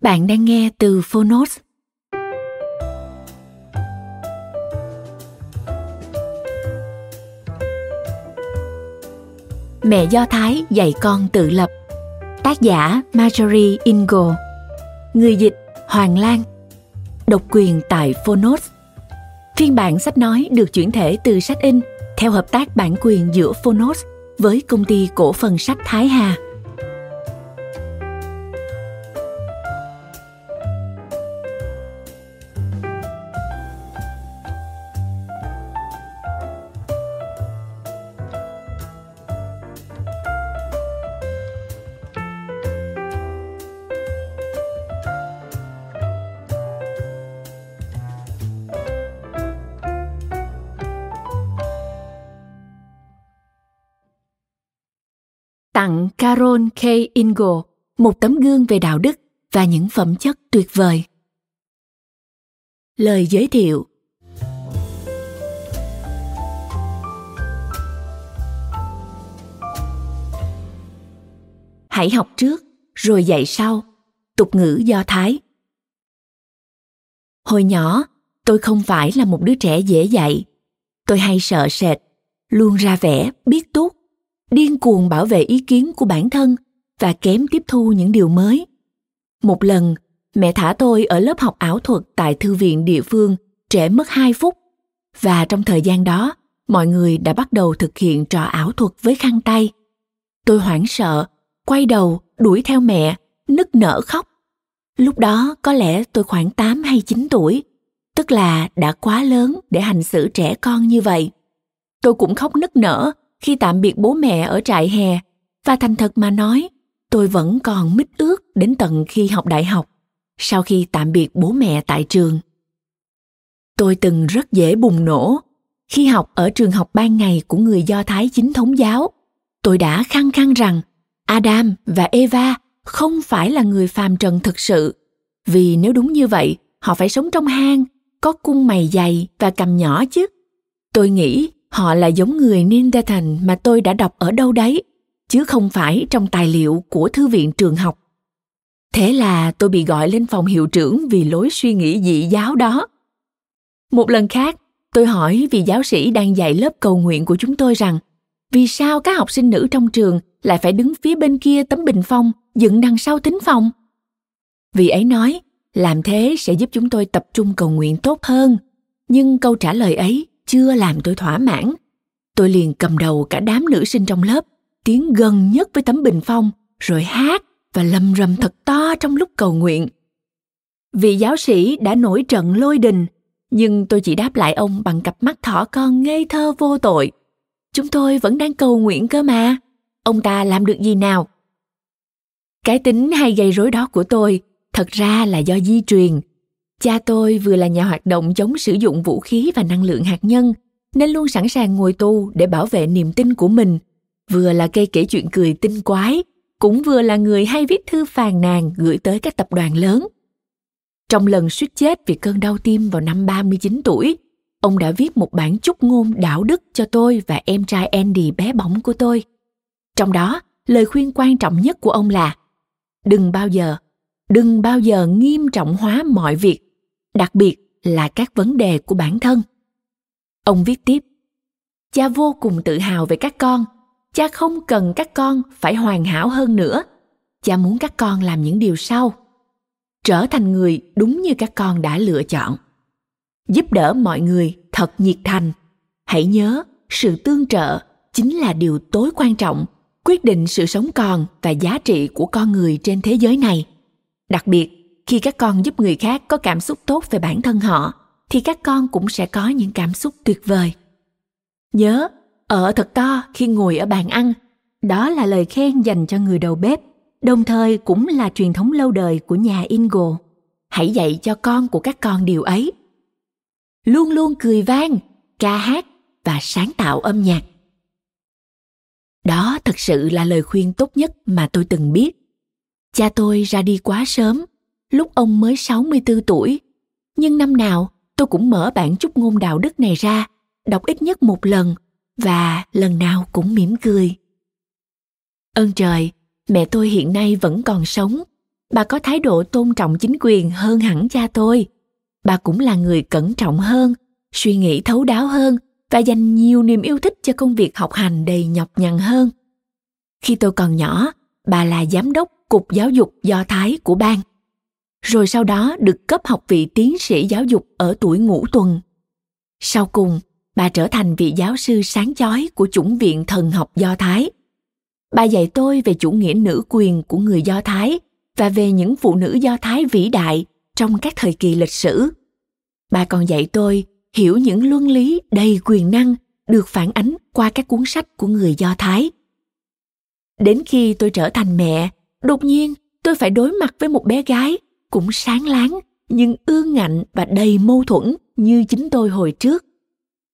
Bạn đang nghe từ Phonos. Mẹ Do Thái dạy con tự lập Tác giả Marjorie Ingo Người dịch Hoàng Lan Độc quyền tại Phonos Phiên bản sách nói được chuyển thể từ sách in theo hợp tác bản quyền giữa Phonos với công ty cổ phần sách Thái Hà. Tặng Carol K. Ingle một tấm gương về đạo đức và những phẩm chất tuyệt vời. Lời giới thiệu Hãy học trước rồi dạy sau. Tục ngữ Do Thái. Hồi nhỏ, tôi không phải là một đứa trẻ dễ dạy. Tôi hay sợ sệt, luôn ra vẻ biết tốt điên cuồng bảo vệ ý kiến của bản thân và kém tiếp thu những điều mới. Một lần, mẹ thả tôi ở lớp học ảo thuật tại thư viện địa phương trễ mất 2 phút. Và trong thời gian đó, mọi người đã bắt đầu thực hiện trò ảo thuật với khăn tay. Tôi hoảng sợ, quay đầu đuổi theo mẹ, nức nở khóc. Lúc đó có lẽ tôi khoảng 8 hay 9 tuổi, tức là đã quá lớn để hành xử trẻ con như vậy. Tôi cũng khóc nức nở khi tạm biệt bố mẹ ở trại hè và thành thật mà nói, tôi vẫn còn mít ước đến tận khi học đại học, sau khi tạm biệt bố mẹ tại trường. Tôi từng rất dễ bùng nổ. Khi học ở trường học ban ngày của người do thái chính thống giáo, tôi đã khăng khăng rằng adam và eva không phải là người phàm trần thực sự, vì nếu đúng như vậy, họ phải sống trong hang, có cung mày dày và cầm nhỏ chứ. Tôi nghĩ Họ là giống người Nindathan mà tôi đã đọc ở đâu đấy, chứ không phải trong tài liệu của thư viện trường học. Thế là tôi bị gọi lên phòng hiệu trưởng vì lối suy nghĩ dị giáo đó. Một lần khác, tôi hỏi vị giáo sĩ đang dạy lớp cầu nguyện của chúng tôi rằng vì sao các học sinh nữ trong trường lại phải đứng phía bên kia tấm bình phong dựng đằng sau thính phòng? Vị ấy nói, làm thế sẽ giúp chúng tôi tập trung cầu nguyện tốt hơn. Nhưng câu trả lời ấy chưa làm tôi thỏa mãn. Tôi liền cầm đầu cả đám nữ sinh trong lớp tiến gần nhất với tấm bình phong, rồi hát và lầm rầm thật to trong lúc cầu nguyện. Vị giáo sĩ đã nổi trận lôi đình, nhưng tôi chỉ đáp lại ông bằng cặp mắt thỏ con ngây thơ vô tội. Chúng tôi vẫn đang cầu nguyện cơ mà. Ông ta làm được gì nào? Cái tính hay gây rối đó của tôi thật ra là do di truyền. Cha tôi vừa là nhà hoạt động chống sử dụng vũ khí và năng lượng hạt nhân, nên luôn sẵn sàng ngồi tù để bảo vệ niềm tin của mình. Vừa là cây kể chuyện cười tinh quái, cũng vừa là người hay viết thư phàn nàn gửi tới các tập đoàn lớn. Trong lần suýt chết vì cơn đau tim vào năm 39 tuổi, ông đã viết một bản chúc ngôn đạo đức cho tôi và em trai Andy bé bỏng của tôi. Trong đó, lời khuyên quan trọng nhất của ông là đừng bao giờ, đừng bao giờ nghiêm trọng hóa mọi việc đặc biệt là các vấn đề của bản thân. Ông viết tiếp, cha vô cùng tự hào về các con. Cha không cần các con phải hoàn hảo hơn nữa. Cha muốn các con làm những điều sau. Trở thành người đúng như các con đã lựa chọn. Giúp đỡ mọi người thật nhiệt thành. Hãy nhớ, sự tương trợ chính là điều tối quan trọng, quyết định sự sống còn và giá trị của con người trên thế giới này. Đặc biệt khi các con giúp người khác có cảm xúc tốt về bản thân họ thì các con cũng sẽ có những cảm xúc tuyệt vời. Nhớ ở thật to khi ngồi ở bàn ăn đó là lời khen dành cho người đầu bếp đồng thời cũng là truyền thống lâu đời của nhà ingo. Hãy dạy cho con của các con điều ấy. Luôn luôn cười vang ca hát và sáng tạo âm nhạc. Đó thật sự là lời khuyên tốt nhất mà tôi từng biết. Cha tôi ra đi quá sớm, lúc ông mới 64 tuổi. Nhưng năm nào tôi cũng mở bản chúc ngôn đạo đức này ra, đọc ít nhất một lần và lần nào cũng mỉm cười. Ơn trời, mẹ tôi hiện nay vẫn còn sống. Bà có thái độ tôn trọng chính quyền hơn hẳn cha tôi. Bà cũng là người cẩn trọng hơn, suy nghĩ thấu đáo hơn và dành nhiều niềm yêu thích cho công việc học hành đầy nhọc nhằn hơn. Khi tôi còn nhỏ, bà là giám đốc Cục Giáo dục Do Thái của bang. Rồi sau đó được cấp học vị tiến sĩ giáo dục ở tuổi ngũ tuần. Sau cùng, bà trở thành vị giáo sư sáng chói của chủng viện thần học Do Thái. Bà dạy tôi về chủ nghĩa nữ quyền của người Do Thái và về những phụ nữ Do Thái vĩ đại trong các thời kỳ lịch sử. Bà còn dạy tôi hiểu những luân lý đầy quyền năng được phản ánh qua các cuốn sách của người Do Thái. Đến khi tôi trở thành mẹ, đột nhiên tôi phải đối mặt với một bé gái cũng sáng láng nhưng ương ngạnh và đầy mâu thuẫn như chính tôi hồi trước.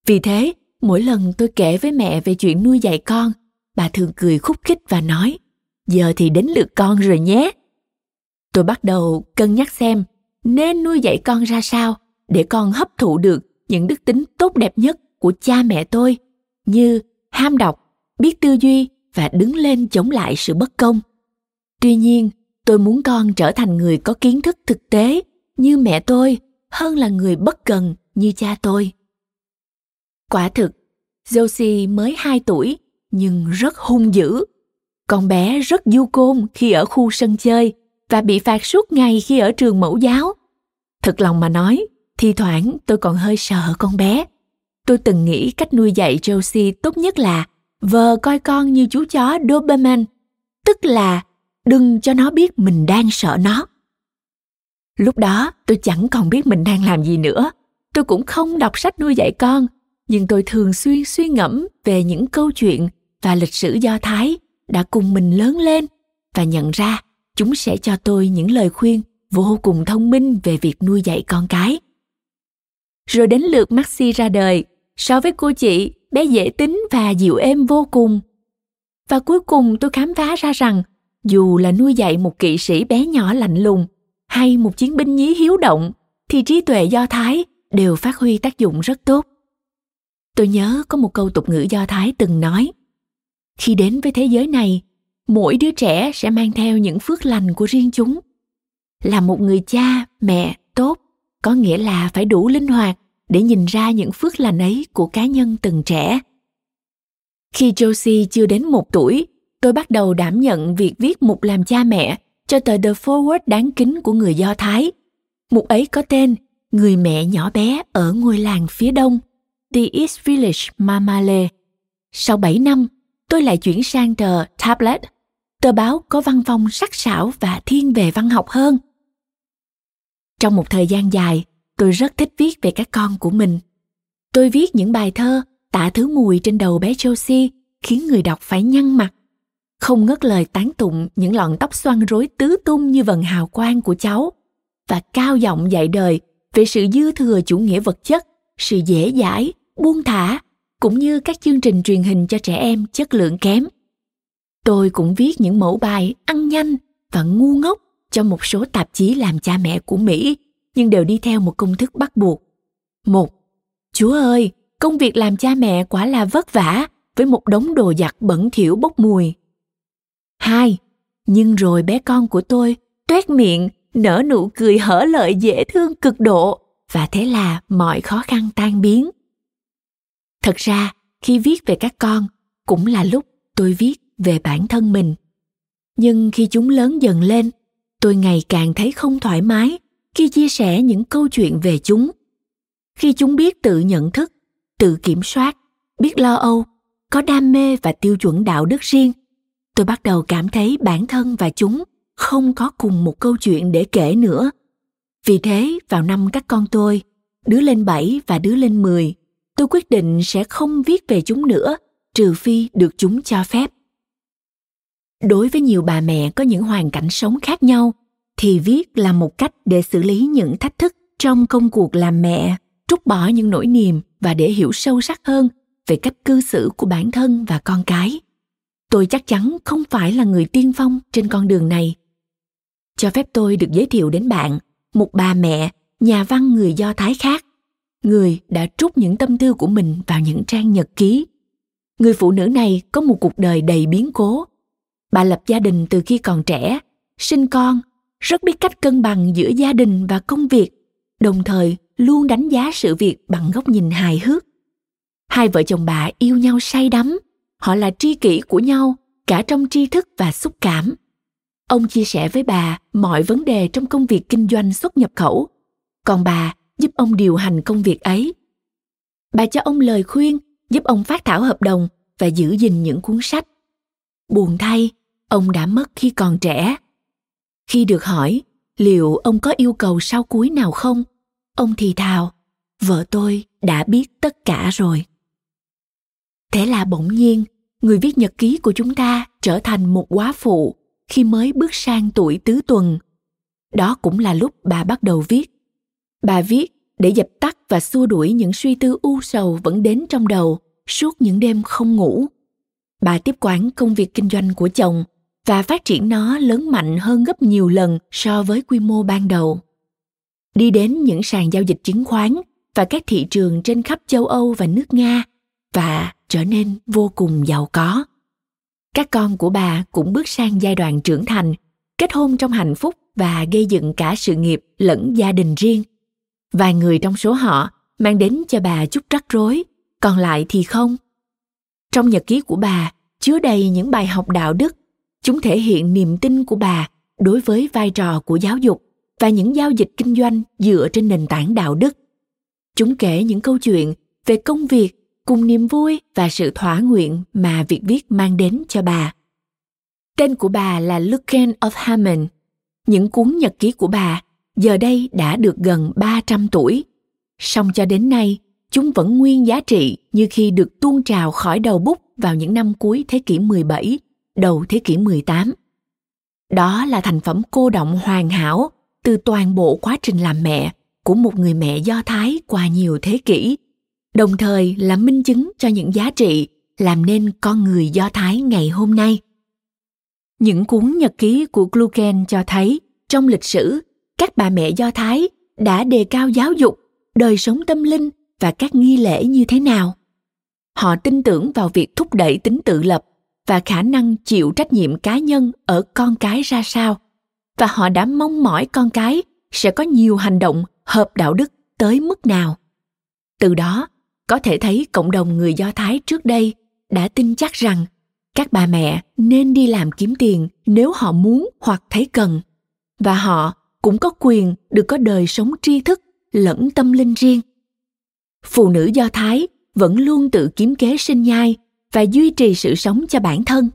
Vì thế, mỗi lần tôi kể với mẹ về chuyện nuôi dạy con, bà thường cười khúc khích và nói, giờ thì đến lượt con rồi nhé. Tôi bắt đầu cân nhắc xem nên nuôi dạy con ra sao để con hấp thụ được những đức tính tốt đẹp nhất của cha mẹ tôi như ham đọc biết tư duy và đứng lên chống lại sự bất công tuy nhiên tôi muốn con trở thành người có kiến thức thực tế như mẹ tôi hơn là người bất cần như cha tôi. Quả thực, josie mới 2 tuổi nhưng rất hung dữ. Con bé rất du côn khi ở khu sân chơi và bị phạt suốt ngày khi ở trường mẫu giáo. Thật lòng mà nói, thi thoảng tôi còn hơi sợ con bé. Tôi từng nghĩ cách nuôi dạy josie tốt nhất là vờ coi con như chú chó doberman, tức là đừng cho nó biết mình đang sợ nó. Lúc đó tôi chẳng còn biết mình đang làm gì nữa. Tôi cũng không đọc sách nuôi dạy con nhưng tôi thường xuyên suy ngẫm về những câu chuyện và lịch sử do thái đã cùng mình lớn lên và nhận ra chúng sẽ cho tôi những lời khuyên vô cùng thông minh về việc nuôi dạy con cái. Rồi đến lượt Maxi ra đời, so với cô chị, bé dễ tính và dịu êm vô cùng. Và cuối cùng tôi khám phá ra rằng, dù là nuôi dạy một kỵ sĩ bé nhỏ lạnh lùng hay một chiến binh nhí hiếu động, thì trí tuệ Do Thái đều phát huy tác dụng rất tốt. Tôi nhớ có một câu tục ngữ Do Thái từng nói, khi đến với thế giới này, mỗi đứa trẻ sẽ mang theo những phước lành của riêng chúng. Là một người cha, mẹ tốt có nghĩa là phải đủ linh hoạt để nhìn ra những phước lành ấy của cá nhân từng trẻ. Khi Josie chưa đến một tuổi, tôi bắt đầu đảm nhận việc viết mục làm cha mẹ cho tờ The Forward đáng kính của người Do Thái. Mục ấy có tên Người mẹ nhỏ bé ở ngôi làng phía đông, The East Village Mamale. Sau 7 năm, tôi lại chuyển sang tờ Tablet, tờ báo có văn phong sắc sảo và thiên về văn học hơn. Trong một thời gian dài, tôi rất thích viết về các con của mình. Tôi viết những bài thơ tả thứ mùi trên đầu bé Josie khiến người đọc phải nhăn mặt. Không ngớt lời tán tụng những lọn tóc xoăn rối tứ tung như vần hào quang của cháu và cao giọng dạy đời về sự dư thừa chủ nghĩa vật chất, sự dễ dãi, buông thả cũng như các chương trình truyền hình cho trẻ em chất lượng kém. Tôi cũng viết những mẫu bài ăn nhanh và ngu ngốc cho một số tạp chí làm cha mẹ của Mỹ, nhưng đều đi theo một công thức bắt buộc. Một, Chúa ơi, công việc làm cha mẹ quả là vất vả với một đống đồ giặt bẩn thỉu bốc mùi. Hai, nhưng rồi bé con của tôi toét miệng, nở nụ cười hở lợi dễ thương cực độ và thế là mọi khó khăn tan biến. Thật ra, khi viết về các con cũng là lúc tôi viết về bản thân mình nhưng khi chúng lớn dần lên tôi ngày càng thấy không thoải mái khi chia sẻ những câu chuyện về chúng khi chúng biết tự nhận thức tự kiểm soát biết lo âu có đam mê và tiêu chuẩn đạo đức riêng tôi bắt đầu cảm thấy bản thân và chúng không có cùng một câu chuyện để kể nữa. Vì thế, vào năm các con tôi, đứa lên bảy và đứa lên mười, tôi quyết định sẽ không viết về chúng nữa, trừ phi được chúng cho phép. Đối với nhiều bà mẹ có những hoàn cảnh sống khác nhau, thì viết là một cách để xử lý những thách thức trong công cuộc làm mẹ, trút bỏ những nỗi niềm và để hiểu sâu sắc hơn về cách cư xử của bản thân và con cái tôi chắc chắn không phải là người tiên phong trên con đường này. Cho phép tôi được giới thiệu đến bạn một bà mẹ, nhà văn người do thái khác, người đã trút những tâm tư của mình vào những trang nhật ký. Người phụ nữ này có một cuộc đời đầy biến cố. Bà lập gia đình từ khi còn trẻ, sinh con, rất biết cách cân bằng giữa gia đình và công việc, đồng thời luôn đánh giá sự việc bằng góc nhìn hài hước. Hai vợ chồng bà yêu nhau say đắm họ là tri kỷ của nhau, cả trong tri thức và xúc cảm. Ông chia sẻ với bà mọi vấn đề trong công việc kinh doanh xuất nhập khẩu. Còn bà giúp ông điều hành công việc ấy. Bà cho ông lời khuyên, giúp ông phát thảo hợp đồng và giữ gìn những cuốn sách. Buồn thay, ông đã mất khi còn trẻ. Khi được hỏi liệu ông có yêu cầu sau cuối nào không, ông thì thào, vợ tôi đã biết tất cả rồi thế là bỗng nhiên, người viết nhật ký của chúng ta trở thành một quá phụ khi mới bước sang tuổi tứ tuần. Đó cũng là lúc bà bắt đầu viết. Bà viết để dập tắt và xua đuổi những suy tư u sầu vẫn đến trong đầu suốt những đêm không ngủ. Bà tiếp quản công việc kinh doanh của chồng và phát triển nó lớn mạnh hơn gấp nhiều lần so với quy mô ban đầu. Đi đến những sàn giao dịch chứng khoán và các thị trường trên khắp châu âu và nước nga và trở nên vô cùng giàu có. Các con của bà cũng bước sang giai đoạn trưởng thành, kết hôn trong hạnh phúc và gây dựng cả sự nghiệp lẫn gia đình riêng. Vài người trong số họ mang đến cho bà chút rắc rối, còn lại thì không. Trong nhật ký của bà chứa đầy những bài học đạo đức, chúng thể hiện niềm tin của bà đối với vai trò của giáo dục và những giao dịch kinh doanh dựa trên nền tảng đạo đức. Chúng kể những câu chuyện về công việc cùng niềm vui và sự thỏa nguyện mà việc viết mang đến cho bà. Tên của bà là Lucan of Hammond. Những cuốn nhật ký của bà giờ đây đã được gần 300 tuổi. Song cho đến nay, chúng vẫn nguyên giá trị như khi được tuôn trào khỏi đầu bút vào những năm cuối thế kỷ 17, đầu thế kỷ 18. Đó là thành phẩm cô động hoàn hảo từ toàn bộ quá trình làm mẹ của một người mẹ Do Thái qua nhiều thế kỷ đồng thời là minh chứng cho những giá trị làm nên con người do thái ngày hôm nay. Những cuốn nhật ký của gluken cho thấy, trong lịch sử, các bà mẹ do thái đã đề cao giáo dục, đời sống tâm linh và các nghi lễ như thế nào. Họ tin tưởng vào việc thúc đẩy tính tự lập và khả năng chịu trách nhiệm cá nhân ở con cái ra sao, và họ đã mong mỏi con cái sẽ có nhiều hành động hợp đạo đức tới mức nào. Từ đó có thể thấy cộng đồng người do thái trước đây đã tin chắc rằng các bà mẹ nên đi làm kiếm tiền nếu họ muốn hoặc thấy cần. Và họ cũng có quyền được có đời sống tri thức lẫn tâm linh riêng. Phụ nữ do thái vẫn luôn tự kiếm kế sinh nhai và duy trì sự sống cho bản thân.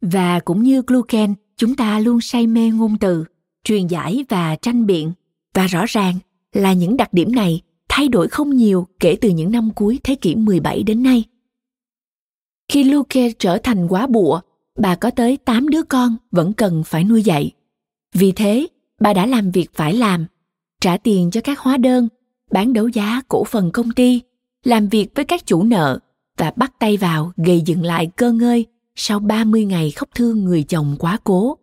Và cũng như gluken chúng ta luôn say mê ngôn từ, truyền giải và tranh biện. Và rõ ràng là những đặc điểm này thay đổi không nhiều kể từ những năm cuối thế kỷ 17 đến nay. Khi Luke trở thành quá bụa, bà có tới 8 đứa con vẫn cần phải nuôi dạy. Vì thế, bà đã làm việc phải làm, trả tiền cho các hóa đơn, bán đấu giá cổ phần công ty, làm việc với các chủ nợ và bắt tay vào gây dựng lại cơ ngơi sau 30 ngày khóc thương người chồng quá cố.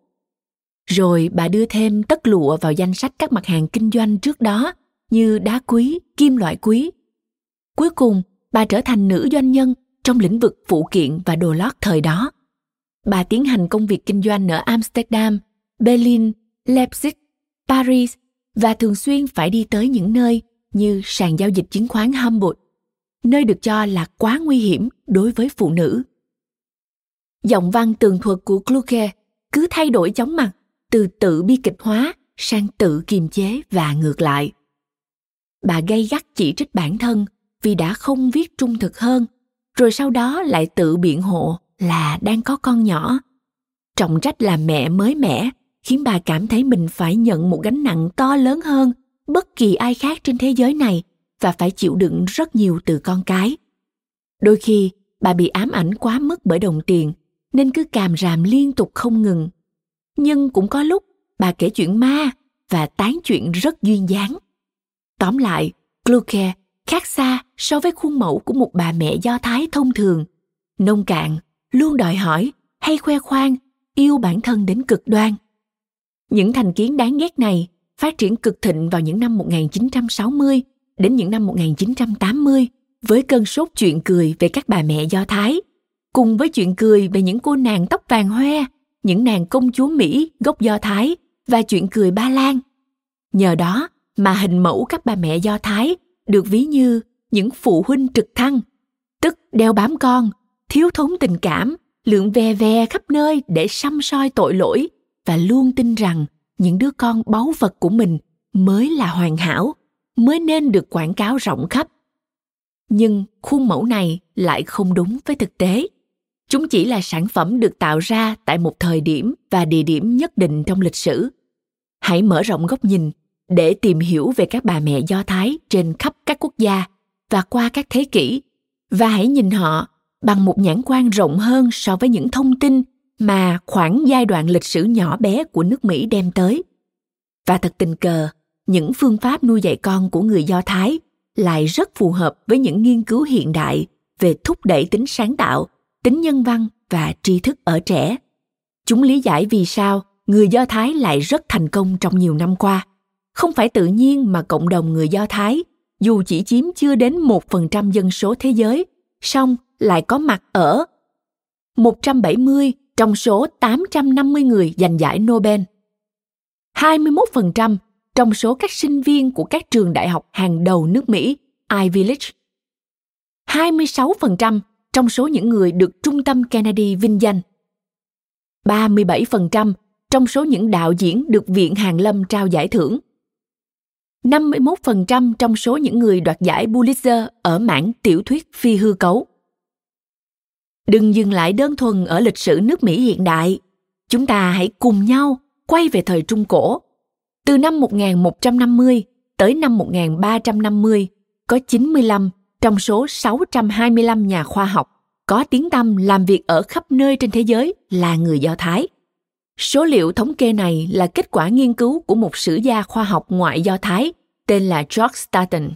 Rồi bà đưa thêm tất lụa vào danh sách các mặt hàng kinh doanh trước đó như đá quý, kim loại quý. Cuối cùng, bà trở thành nữ doanh nhân trong lĩnh vực phụ kiện và đồ lót thời đó. Bà tiến hành công việc kinh doanh ở Amsterdam, Berlin, Leipzig, Paris và thường xuyên phải đi tới những nơi như sàn giao dịch chứng khoán Hamburg, nơi được cho là quá nguy hiểm đối với phụ nữ. giọng văn tường thuật của Kluge cứ thay đổi chóng mặt từ tự bi kịch hóa sang tự kiềm chế và ngược lại. Bà gây gắt chỉ trích bản thân vì đã không viết trung thực hơn, rồi sau đó lại tự biện hộ là đang có con nhỏ. Trọng trách là mẹ mới mẻ khiến bà cảm thấy mình phải nhận một gánh nặng to lớn hơn bất kỳ ai khác trên thế giới này và phải chịu đựng rất nhiều từ con cái. Đôi khi, bà bị ám ảnh quá mức bởi đồng tiền nên cứ càm ràm liên tục không ngừng. Nhưng cũng có lúc bà kể chuyện ma và tán chuyện rất duyên dáng. Tóm lại, Glucke khác xa so với khuôn mẫu của một bà mẹ Do Thái thông thường. Nông cạn, luôn đòi hỏi hay khoe khoang, yêu bản thân đến cực đoan. Những thành kiến đáng ghét này phát triển cực thịnh vào những năm 1960 đến những năm 1980 với cơn sốt chuyện cười về các bà mẹ Do Thái, cùng với chuyện cười về những cô nàng tóc vàng hoe, những nàng công chúa Mỹ gốc Do Thái và chuyện cười Ba Lan. Nhờ đó mà hình mẫu các bà mẹ Do Thái được ví như những phụ huynh trực thăng, tức đeo bám con, thiếu thốn tình cảm, lượn ve ve khắp nơi để xăm soi tội lỗi và luôn tin rằng những đứa con báu vật của mình mới là hoàn hảo, mới nên được quảng cáo rộng khắp. Nhưng khuôn mẫu này lại không đúng với thực tế. Chúng chỉ là sản phẩm được tạo ra tại một thời điểm và địa điểm nhất định trong lịch sử. Hãy mở rộng góc nhìn để tìm hiểu về các bà mẹ Do Thái trên khắp các quốc gia và qua các thế kỷ và hãy nhìn họ bằng một nhãn quan rộng hơn so với những thông tin mà khoảng giai đoạn lịch sử nhỏ bé của nước Mỹ đem tới. Và thật tình cờ, những phương pháp nuôi dạy con của người Do Thái lại rất phù hợp với những nghiên cứu hiện đại về thúc đẩy tính sáng tạo, tính nhân văn và tri thức ở trẻ. Chúng lý giải vì sao người Do Thái lại rất thành công trong nhiều năm qua. Không phải tự nhiên mà cộng đồng người Do Thái, dù chỉ chiếm chưa đến một phần trăm dân số thế giới, song lại có mặt ở 170 trong số 850 người giành giải Nobel. 21% trong số các sinh viên của các trường đại học hàng đầu nước Mỹ, Ivy League. 26% trong số những người được Trung tâm Kennedy vinh danh. 37% trong số những đạo diễn được Viện Hàn Lâm trao giải thưởng. 51% trong số những người đoạt giải Pulitzer ở mảng tiểu thuyết phi hư cấu. Đừng dừng lại đơn thuần ở lịch sử nước Mỹ hiện đại. Chúng ta hãy cùng nhau quay về thời Trung Cổ. Từ năm 1150 tới năm 1350, có 95 trong số 625 nhà khoa học có tiếng tăm làm việc ở khắp nơi trên thế giới là người Do Thái. Số liệu thống kê này là kết quả nghiên cứu của một sử gia khoa học ngoại Do Thái tên là George Staten.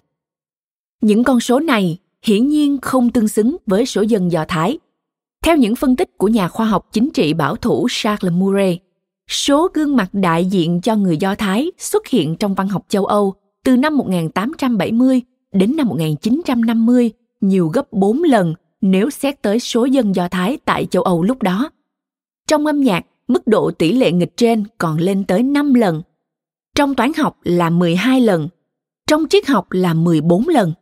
Những con số này hiển nhiên không tương xứng với số dân Do Thái. Theo những phân tích của nhà khoa học chính trị bảo thủ Charles Murray, số gương mặt đại diện cho người Do Thái xuất hiện trong văn học châu Âu từ năm 1870 đến năm 1950 nhiều gấp 4 lần nếu xét tới số dân Do Thái tại châu Âu lúc đó. Trong âm nhạc, mức độ tỷ lệ nghịch trên còn lên tới 5 lần. Trong toán học là 12 lần. Trong triết học là 14 lần.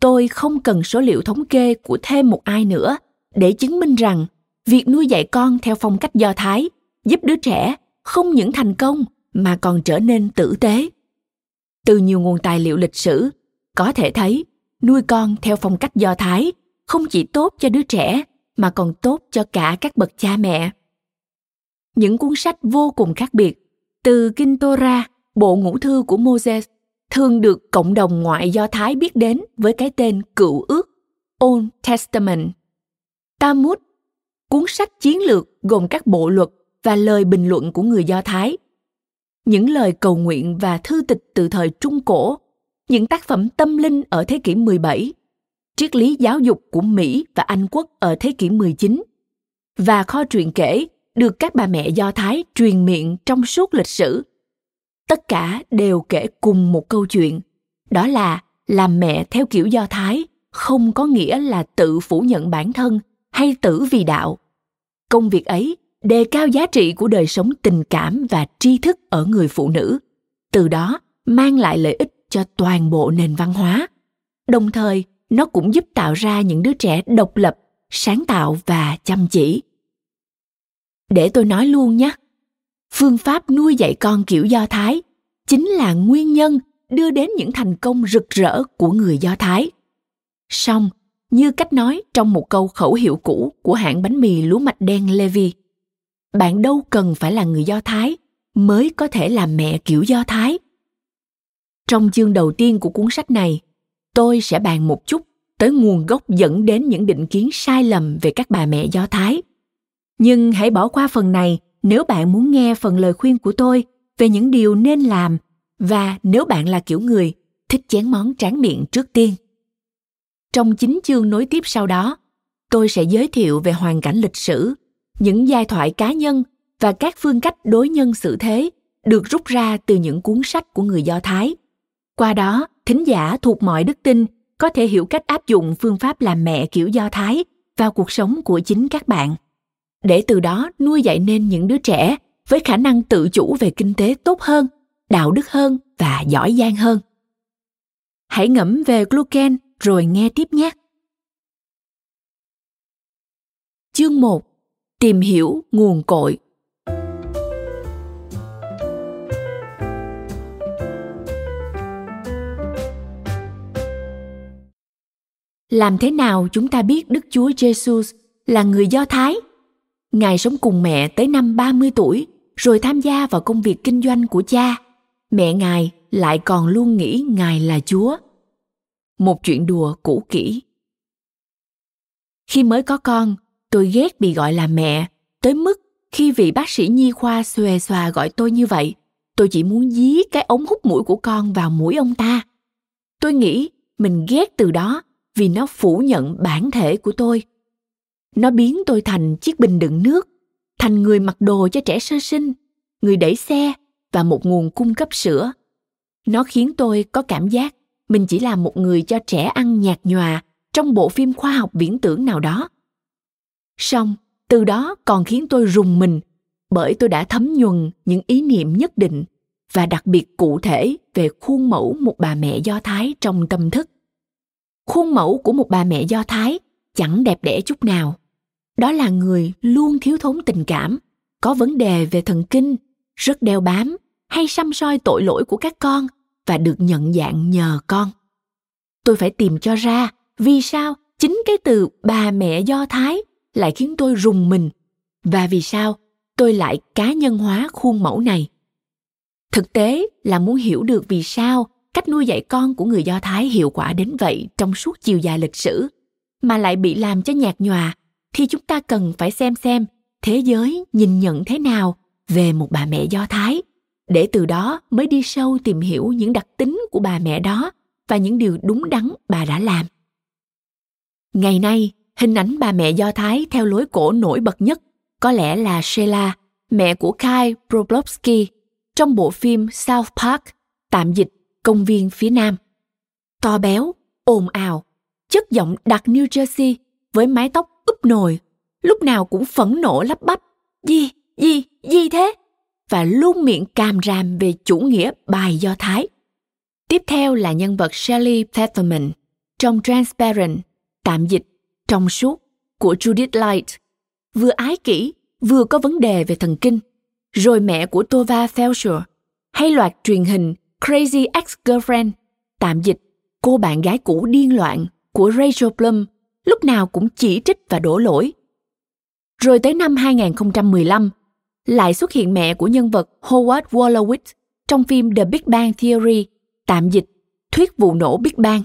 Tôi không cần số liệu thống kê của thêm một ai nữa để chứng minh rằng việc nuôi dạy con theo phong cách Do Thái giúp đứa trẻ không những thành công mà còn trở nên tử tế. Từ nhiều nguồn tài liệu lịch sử, có thể thấy nuôi con theo phong cách Do Thái không chỉ tốt cho đứa trẻ mà còn tốt cho cả các bậc cha mẹ. Những cuốn sách vô cùng khác biệt, từ Kinh Torah, bộ ngũ thư của Moses, thường được cộng đồng ngoại Do Thái biết đến với cái tên Cựu ước, Old Testament. Talmud, cuốn sách chiến lược gồm các bộ luật và lời bình luận của người Do Thái. Những lời cầu nguyện và thư tịch từ thời Trung Cổ, những tác phẩm tâm linh ở thế kỷ 17, triết lý giáo dục của Mỹ và Anh quốc ở thế kỷ 19 và kho truyện kể được các bà mẹ Do Thái truyền miệng trong suốt lịch sử. Tất cả đều kể cùng một câu chuyện, đó là làm mẹ theo kiểu Do Thái không có nghĩa là tự phủ nhận bản thân hay tử vì đạo. Công việc ấy đề cao giá trị của đời sống tình cảm và tri thức ở người phụ nữ, từ đó mang lại lợi ích cho toàn bộ nền văn hóa. Đồng thời, nó cũng giúp tạo ra những đứa trẻ độc lập, sáng tạo và chăm chỉ để tôi nói luôn nhé phương pháp nuôi dạy con kiểu do thái chính là nguyên nhân đưa đến những thành công rực rỡ của người do thái song như cách nói trong một câu khẩu hiệu cũ của hãng bánh mì lúa mạch đen Levi. Bạn đâu cần phải là người Do Thái mới có thể làm mẹ kiểu Do Thái. Trong chương đầu tiên của cuốn sách này, tôi sẽ bàn một chút tới nguồn gốc dẫn đến những định kiến sai lầm về các bà mẹ Do Thái. Nhưng hãy bỏ qua phần này nếu bạn muốn nghe phần lời khuyên của tôi về những điều nên làm và nếu bạn là kiểu người thích chén món tráng miệng trước tiên. Trong chính chương nối tiếp sau đó, tôi sẽ giới thiệu về hoàn cảnh lịch sử, những giai thoại cá nhân và các phương cách đối nhân xử thế được rút ra từ những cuốn sách của người Do Thái. Qua đó, thính giả thuộc mọi đức tin có thể hiểu cách áp dụng phương pháp làm mẹ kiểu Do Thái vào cuộc sống của chính các bạn. Để từ đó nuôi dạy nên những đứa trẻ với khả năng tự chủ về kinh tế tốt hơn, đạo đức hơn và giỏi giang hơn. Hãy ngẫm về Glucken rồi nghe tiếp nhé. Chương 1. Tìm hiểu nguồn cội. Làm thế nào chúng ta biết Đức Chúa Jesus là người Do Thái? Ngài sống cùng mẹ tới năm 30 tuổi, rồi tham gia vào công việc kinh doanh của cha. Mẹ Ngài lại còn luôn nghĩ Ngài là Chúa. Một chuyện đùa cũ kỹ. Khi mới có con tôi ghét bị gọi là mẹ tới mức khi vị bác sĩ nhi khoa xòe xòa gọi tôi như vậy tôi chỉ muốn dí cái ống hút mũi của con vào mũi ông ta. Tôi nghĩ mình ghét từ đó vì nó phủ nhận bản thể của tôi nó biến tôi thành chiếc bình đựng nước, thành người mặc đồ cho trẻ sơ sinh, người đẩy xe và một nguồn cung cấp sữa. Nó khiến tôi có cảm giác mình chỉ là một người cho trẻ ăn nhạt nhòa trong bộ phim khoa học viễn tưởng nào đó. Song từ đó còn khiến tôi rùng mình bởi tôi đã thấm nhuần những ý niệm nhất định và đặc biệt cụ thể về khuôn mẫu một bà mẹ do thái trong tâm thức. Khuôn mẫu của một bà mẹ do thái chẳng đẹp đẽ chút nào. Đó là người luôn thiếu thốn tình cảm, có vấn đề về thần kinh, rất đeo bám hay xăm soi tội lỗi của các con và được nhận dạng nhờ con. Tôi phải tìm cho ra vì sao chính cái từ bà mẹ do thái lại khiến tôi rùng mình và vì sao tôi lại cá nhân hóa khuôn mẫu này. Thực tế là muốn hiểu được vì sao cách nuôi dạy con của người do thái hiệu quả đến vậy trong suốt chiều dài lịch sử mà lại bị làm cho nhạt nhòa, thì chúng ta cần phải xem xem thế giới nhìn nhận thế nào về một bà mẹ do thái, để từ đó mới đi sâu tìm hiểu những đặc tính của bà mẹ đó và những điều đúng đắn bà đã làm. Ngày nay, hình ảnh bà mẹ do thái theo lối cổ nổi bật nhất có lẽ là sheila, mẹ của kai Broblovsky trong bộ phim south park, tạm dịch công viên phía nam. To béo, ồn ào chất giọng đặc new jersey với mái tóc úp nồi lúc nào cũng phẫn nộ lắp bắp. Gì gì gì thế? Và luôn miệng càm ràm về chủ nghĩa bài Do Thái. Tiếp theo là nhân vật Shelley Pfefferman trong Transparent, tạm dịch, trong suốt, của Judith Light, vừa ái kỷ, vừa có vấn đề về thần kinh, rồi mẹ của Tova Felcher, hay loạt truyền hình Crazy Ex-Girlfriend, tạm dịch, cô bạn gái cũ điên loạn của Rachel Plum, lúc nào cũng chỉ trích và đổ lỗi. Rồi tới năm 2015, lại xuất hiện mẹ của nhân vật Howard Wolowitz trong phim The Big Bang Theory, tạm dịch Thuyết vụ nổ Big Bang.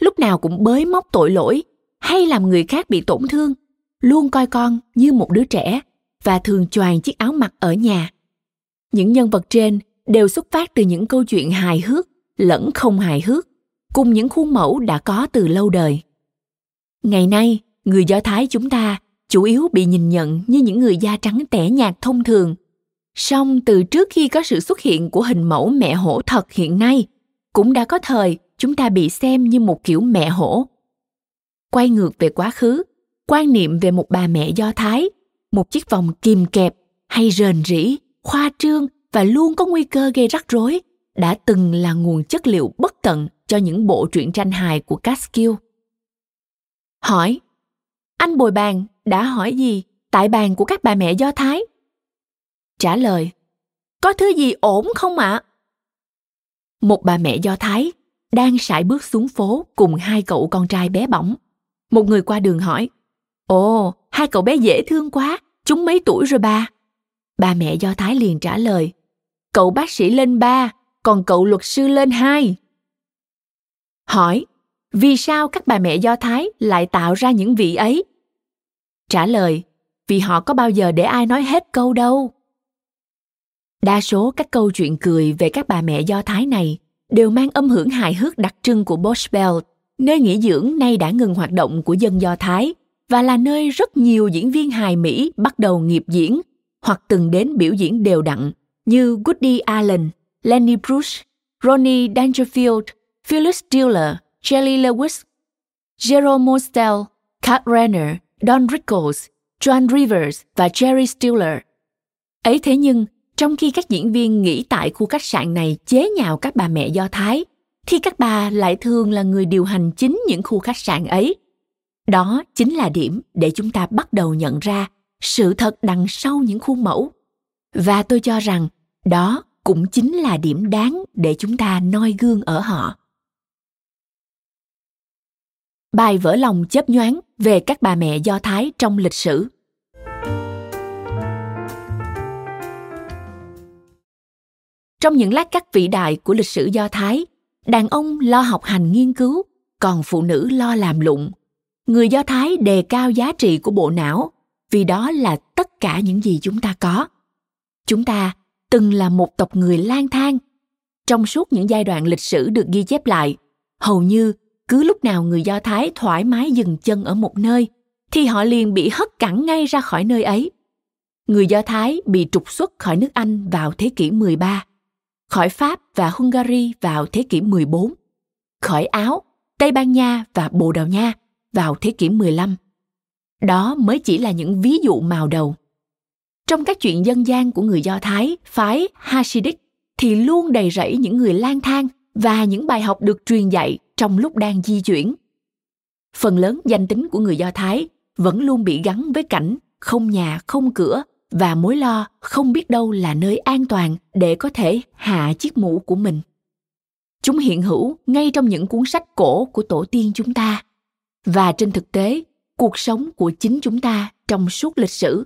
Lúc nào cũng bới móc tội lỗi hay làm người khác bị tổn thương, luôn coi con như một đứa trẻ và thường choàng chiếc áo mặc ở nhà. Những nhân vật trên đều xuất phát từ những câu chuyện hài hước lẫn không hài hước, cùng những khuôn mẫu đã có từ lâu đời. Ngày nay, người Do Thái chúng ta chủ yếu bị nhìn nhận như những người da trắng tẻ nhạt thông thường. Song từ trước khi có sự xuất hiện của hình mẫu mẹ hổ thật hiện nay, cũng đã có thời chúng ta bị xem như một kiểu mẹ hổ. Quay ngược về quá khứ, quan niệm về một bà mẹ Do Thái, một chiếc vòng kìm kẹp hay rền rĩ, khoa trương và luôn có nguy cơ gây rắc rối, đã từng là nguồn chất liệu bất tận cho những bộ truyện tranh hài của Catskill. Hỏi, anh bồi bàn đã hỏi gì tại bàn của các bà mẹ Do Thái? Trả lời, có thứ gì ổn không ạ? À? Một bà mẹ Do Thái đang sải bước xuống phố cùng hai cậu con trai bé bỏng. Một người qua đường hỏi, Ồ, hai cậu bé dễ thương quá, chúng mấy tuổi rồi ba? Bà mẹ Do Thái liền trả lời, cậu bác sĩ lên ba, còn cậu luật sư lên hai. Hỏi, vì sao các bà mẹ Do Thái lại tạo ra những vị ấy? Trả lời, vì họ có bao giờ để ai nói hết câu đâu. Đa số các câu chuyện cười về các bà mẹ Do Thái này đều mang âm hưởng hài hước đặc trưng của Boschbelt, nơi nghỉ dưỡng nay đã ngừng hoạt động của dân Do Thái và là nơi rất nhiều diễn viên hài Mỹ bắt đầu nghiệp diễn hoặc từng đến biểu diễn đều đặn như Woody Allen, Lenny Bruce, Ronnie Dangerfield, Phyllis Diller, Jelly Lewis, Jerome Mostel, Kat Renner, Don Rickles, John Rivers và Jerry Stiller. Ấy thế nhưng, trong khi các diễn viên nghỉ tại khu khách sạn này chế nhạo các bà mẹ Do Thái, thì các bà lại thường là người điều hành chính những khu khách sạn ấy. Đó chính là điểm để chúng ta bắt đầu nhận ra sự thật đằng sau những khuôn mẫu. Và tôi cho rằng đó cũng chính là điểm đáng để chúng ta noi gương ở họ. Bài vỡ lòng chớp nhoáng về các bà mẹ Do Thái trong lịch sử. Trong những lát cắt vĩ đại của lịch sử Do Thái, đàn ông lo học hành nghiên cứu, còn phụ nữ lo làm lụng. Người Do Thái đề cao giá trị của bộ não, vì đó là tất cả những gì chúng ta có. Chúng ta từng là một tộc người lang thang. Trong suốt những giai đoạn lịch sử được ghi chép lại, hầu như cứ lúc nào người Do Thái thoải mái dừng chân ở một nơi, thì họ liền bị hất cẳng ngay ra khỏi nơi ấy. Người Do Thái bị trục xuất khỏi nước Anh vào thế kỷ 13, khỏi Pháp và Hungary vào thế kỷ 14, khỏi Áo, Tây Ban Nha và Bồ Đào Nha vào thế kỷ 15. Đó mới chỉ là những ví dụ màu đầu. Trong các chuyện dân gian của người Do Thái, phái Hasidic thì luôn đầy rẫy những người lang thang và những bài học được truyền dạy trong lúc đang di chuyển. Phần lớn danh tính của người Do Thái vẫn luôn bị gắn với cảnh không nhà, không cửa và mối lo không biết đâu là nơi an toàn để có thể hạ chiếc mũ của mình. Chúng hiện hữu ngay trong những cuốn sách cổ của tổ tiên chúng ta và trên thực tế, cuộc sống của chính chúng ta trong suốt lịch sử.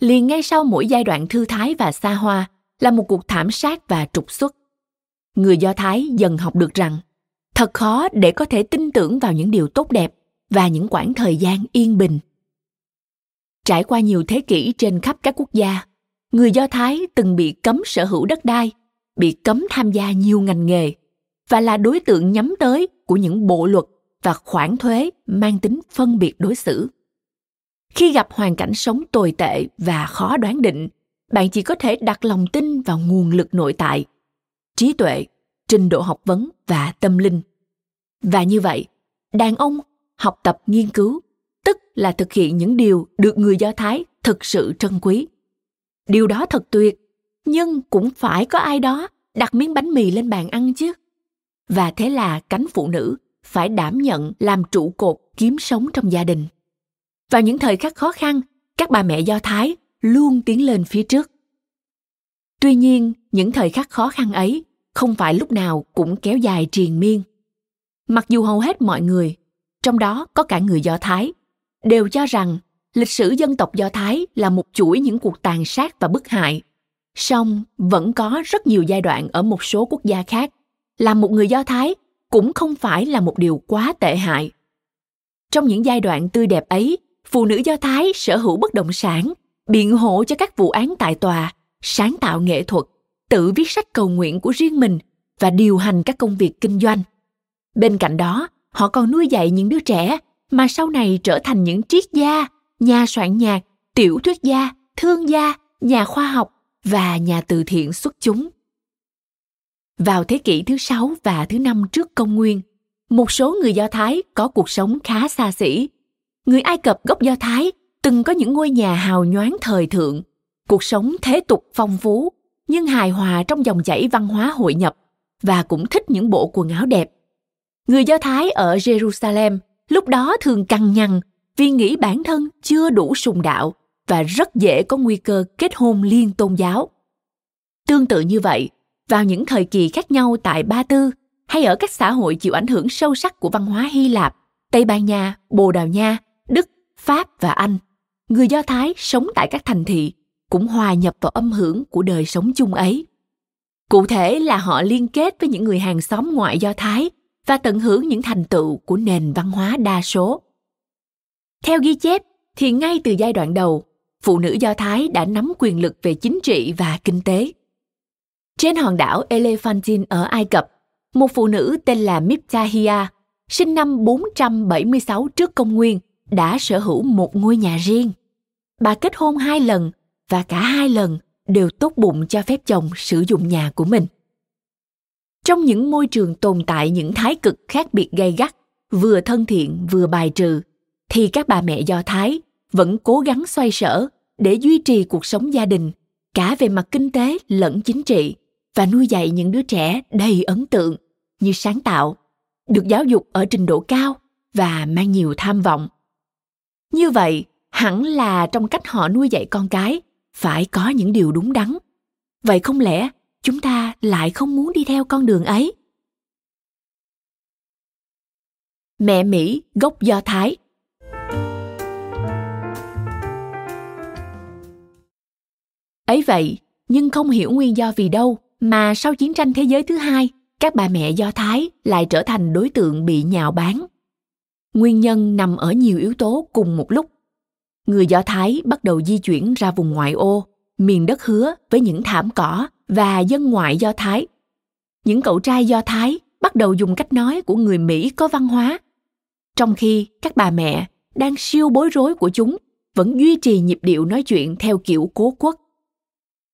Liền ngay sau mỗi giai đoạn thư thái và xa hoa là một cuộc thảm sát và trục xuất. Người Do Thái dần học được rằng thật khó để có thể tin tưởng vào những điều tốt đẹp và những quãng thời gian yên bình. Trải qua nhiều thế kỷ trên khắp các quốc gia, người do thái từng bị cấm sở hữu đất đai, bị cấm tham gia nhiều ngành nghề và là đối tượng nhắm tới của những bộ luật và khoản thuế mang tính phân biệt đối xử. Khi gặp hoàn cảnh sống tồi tệ và khó đoán định, bạn chỉ có thể đặt lòng tin vào nguồn lực nội tại, trí tuệ trình độ học vấn và tâm linh. Và như vậy, đàn ông học tập nghiên cứu, tức là thực hiện những điều được người do thái thực sự trân quý. Điều đó thật tuyệt, nhưng cũng phải có ai đó đặt miếng bánh mì lên bàn ăn chứ. Và thế là cánh phụ nữ phải đảm nhận làm trụ cột kiếm sống trong gia đình. Vào những thời khắc khó khăn, các bà mẹ do thái luôn tiến lên phía trước. Tuy nhiên, những thời khắc khó khăn ấy không phải lúc nào cũng kéo dài triền miên. Mặc dù hầu hết mọi người, trong đó có cả người do thái, đều cho rằng lịch sử dân tộc do thái là một chuỗi những cuộc tàn sát và bức hại. Song vẫn có rất nhiều giai đoạn ở một số quốc gia khác Làm một người do thái cũng không phải là một điều quá tệ hại. Trong những giai đoạn tươi đẹp ấy, phụ nữ do thái sở hữu bất động sản, biện hộ cho các vụ án tại tòa, sáng tạo nghệ thuật tự viết sách cầu nguyện của riêng mình và điều hành các công việc kinh doanh. Bên cạnh đó, họ còn nuôi dạy những đứa trẻ mà sau này trở thành những triết gia, nhà soạn nhạc, tiểu thuyết gia, thương gia, nhà khoa học và nhà từ thiện xuất chúng. Vào thế kỷ thứ sáu và thứ năm trước công nguyên, một số người do thái có cuộc sống khá xa xỉ. Người ai cập gốc do thái từng có những ngôi nhà hào nhoáng thời thượng, cuộc sống thế tục phong phú nhưng hài hòa trong dòng chảy văn hóa hội nhập và cũng thích những bộ quần áo đẹp người do thái ở jerusalem lúc đó thường cằn nhằn vì nghĩ bản thân chưa đủ sùng đạo và rất dễ có nguy cơ kết hôn liên tôn giáo. Tương tự như vậy, vào những thời kỳ khác nhau tại Ba Tư hay ở các xã hội chịu ảnh hưởng sâu sắc của văn hóa Hy Lạp, Tây Ban Nha, Bồ Đào Nha, Đức, Pháp và Anh, người Do Thái sống tại các thành thị cũng hòa nhập vào âm hưởng của đời sống chung ấy. Cụ thể là họ liên kết với những người hàng xóm ngoại Do Thái và tận hưởng những thành tựu của nền văn hóa đa số. Theo ghi chép, thì ngay từ giai đoạn đầu, phụ nữ Do Thái đã nắm quyền lực về chính trị và kinh tế. Trên hòn đảo Elephantine ở Ai Cập, một phụ nữ tên là Miptahia, sinh năm 476 trước công nguyên, đã sở hữu một ngôi nhà riêng. Bà kết hôn hai lần và cả hai lần đều tốt bụng cho phép chồng sử dụng nhà của mình. Trong những môi trường tồn tại những thái cực khác biệt gay gắt, vừa thân thiện vừa bài trừ, thì các bà mẹ Do Thái vẫn cố gắng xoay sở để duy trì cuộc sống gia đình cả về mặt kinh tế lẫn chính trị và nuôi dạy những đứa trẻ đầy ấn tượng như sáng tạo được giáo dục ở trình độ cao và mang nhiều tham vọng như vậy hẳn là trong cách họ nuôi dạy con cái phải có những điều đúng đắn. Vậy không lẽ chúng ta lại không muốn đi theo con đường ấy? Mẹ mỹ gốc do thái. Ấy vậy, nhưng không hiểu nguyên do vì đâu mà sau chiến tranh thế giới thứ hai, các bà mẹ do thái lại trở thành đối tượng bị nhào bán. Nguyên nhân nằm ở nhiều yếu tố cùng một lúc người do thái bắt đầu di chuyển ra vùng ngoại ô miền đất hứa với những thảm cỏ và dân ngoại do thái. Những cậu trai do thái bắt đầu dùng cách nói của người mỹ có văn hóa. Trong khi các bà mẹ đang siêu bối rối của chúng vẫn duy trì nhịp điệu nói chuyện theo kiểu cố quốc.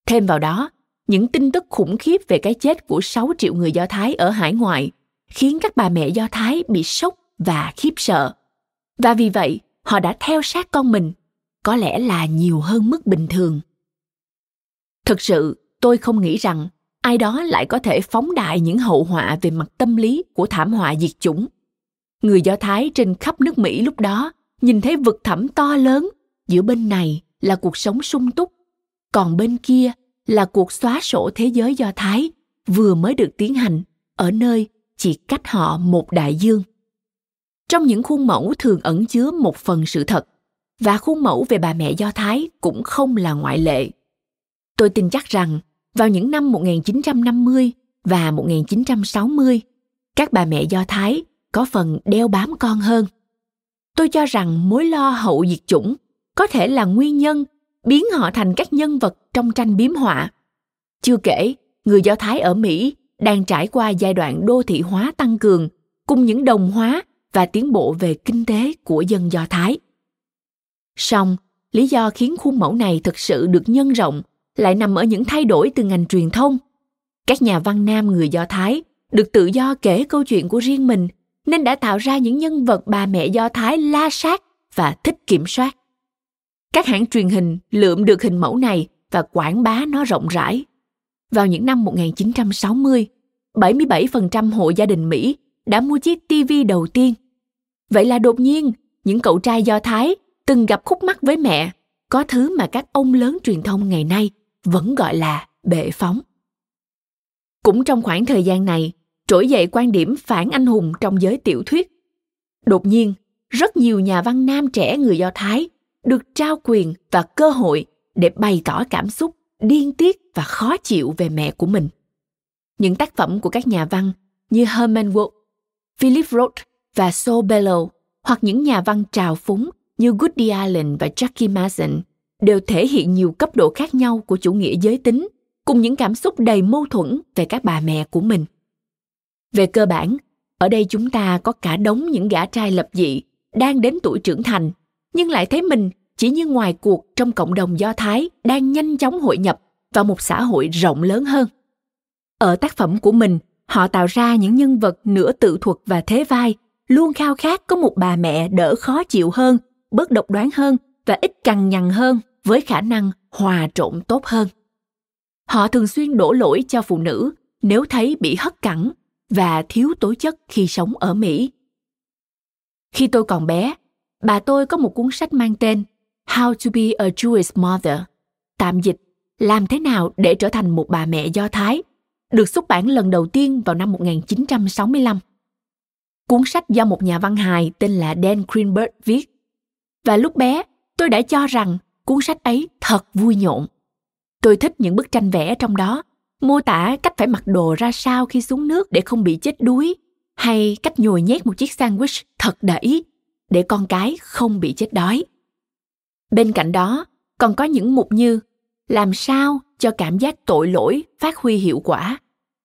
Thêm vào đó những tin tức khủng khiếp về cái chết của 6 triệu người Do Thái ở hải ngoại khiến các bà mẹ Do Thái bị sốc và khiếp sợ. Và vì vậy, họ đã theo sát con mình, có lẽ là nhiều hơn mức bình thường. Thực sự, tôi không nghĩ rằng ai đó lại có thể phóng đại những hậu họa về mặt tâm lý của thảm họa diệt chủng. Người Do Thái trên khắp nước Mỹ lúc đó nhìn thấy vực thẳm to lớn, giữa bên này là cuộc sống sung túc, còn bên kia là cuộc xóa sổ thế giới Do Thái vừa mới được tiến hành ở nơi chỉ cách họ một đại dương. Trong những khuôn mẫu thường ẩn chứa một phần sự thật, và khuôn mẫu về bà mẹ Do Thái cũng không là ngoại lệ. Tôi tin chắc rằng vào những năm 1950 và 1960, các bà mẹ Do Thái có phần đeo bám con hơn. Tôi cho rằng mối lo hậu diệt chủng có thể là nguyên nhân biến họ thành các nhân vật trong tranh biếm họa. Chưa kể, người Do Thái ở Mỹ đang trải qua giai đoạn đô thị hóa tăng cường cùng những đồng hóa và tiến bộ về kinh tế của dân Do Thái. Song, lý do khiến khuôn mẫu này thực sự được nhân rộng lại nằm ở những thay đổi từ ngành truyền thông. Các nhà văn nam người Do Thái được tự do kể câu chuyện của riêng mình nên đã tạo ra những nhân vật bà mẹ Do Thái la sát và thích kiểm soát. Các hãng truyền hình lượm được hình mẫu này và quảng bá nó rộng rãi. Vào những năm 1960, 77% hộ gia đình Mỹ đã mua chiếc TV đầu tiên. Vậy là đột nhiên, những cậu trai Do Thái từng gặp khúc mắc với mẹ, có thứ mà các ông lớn truyền thông ngày nay vẫn gọi là bệ phóng. Cũng trong khoảng thời gian này, trỗi dậy quan điểm phản anh hùng trong giới tiểu thuyết. Đột nhiên, rất nhiều nhà văn nam trẻ người Do Thái được trao quyền và cơ hội để bày tỏ cảm xúc điên tiết và khó chịu về mẹ của mình. Những tác phẩm của các nhà văn như Herman Wood, Philip Roth và so Bellow hoặc những nhà văn trào phúng như Goody Allen và Jackie Mason đều thể hiện nhiều cấp độ khác nhau của chủ nghĩa giới tính cùng những cảm xúc đầy mâu thuẫn về các bà mẹ của mình. Về cơ bản, ở đây chúng ta có cả đống những gã trai lập dị đang đến tuổi trưởng thành nhưng lại thấy mình chỉ như ngoài cuộc trong cộng đồng Do Thái đang nhanh chóng hội nhập vào một xã hội rộng lớn hơn. Ở tác phẩm của mình, họ tạo ra những nhân vật nửa tự thuật và thế vai, luôn khao khát có một bà mẹ đỡ khó chịu hơn, bớt độc đoán hơn và ít cằn nhằn hơn với khả năng hòa trộn tốt hơn. Họ thường xuyên đổ lỗi cho phụ nữ nếu thấy bị hất cẳng và thiếu tố chất khi sống ở Mỹ. Khi tôi còn bé, bà tôi có một cuốn sách mang tên How to be a Jewish Mother, tạm dịch Làm thế nào để trở thành một bà mẹ Do Thái, được xuất bản lần đầu tiên vào năm 1965. Cuốn sách do một nhà văn hài tên là Dan Greenberg viết. Và lúc bé, tôi đã cho rằng cuốn sách ấy thật vui nhộn. Tôi thích những bức tranh vẽ trong đó, mô tả cách phải mặc đồ ra sao khi xuống nước để không bị chết đuối, hay cách nhồi nhét một chiếc sandwich thật đẩy để con cái không bị chết đói. Bên cạnh đó, còn có những mục như làm sao cho cảm giác tội lỗi phát huy hiệu quả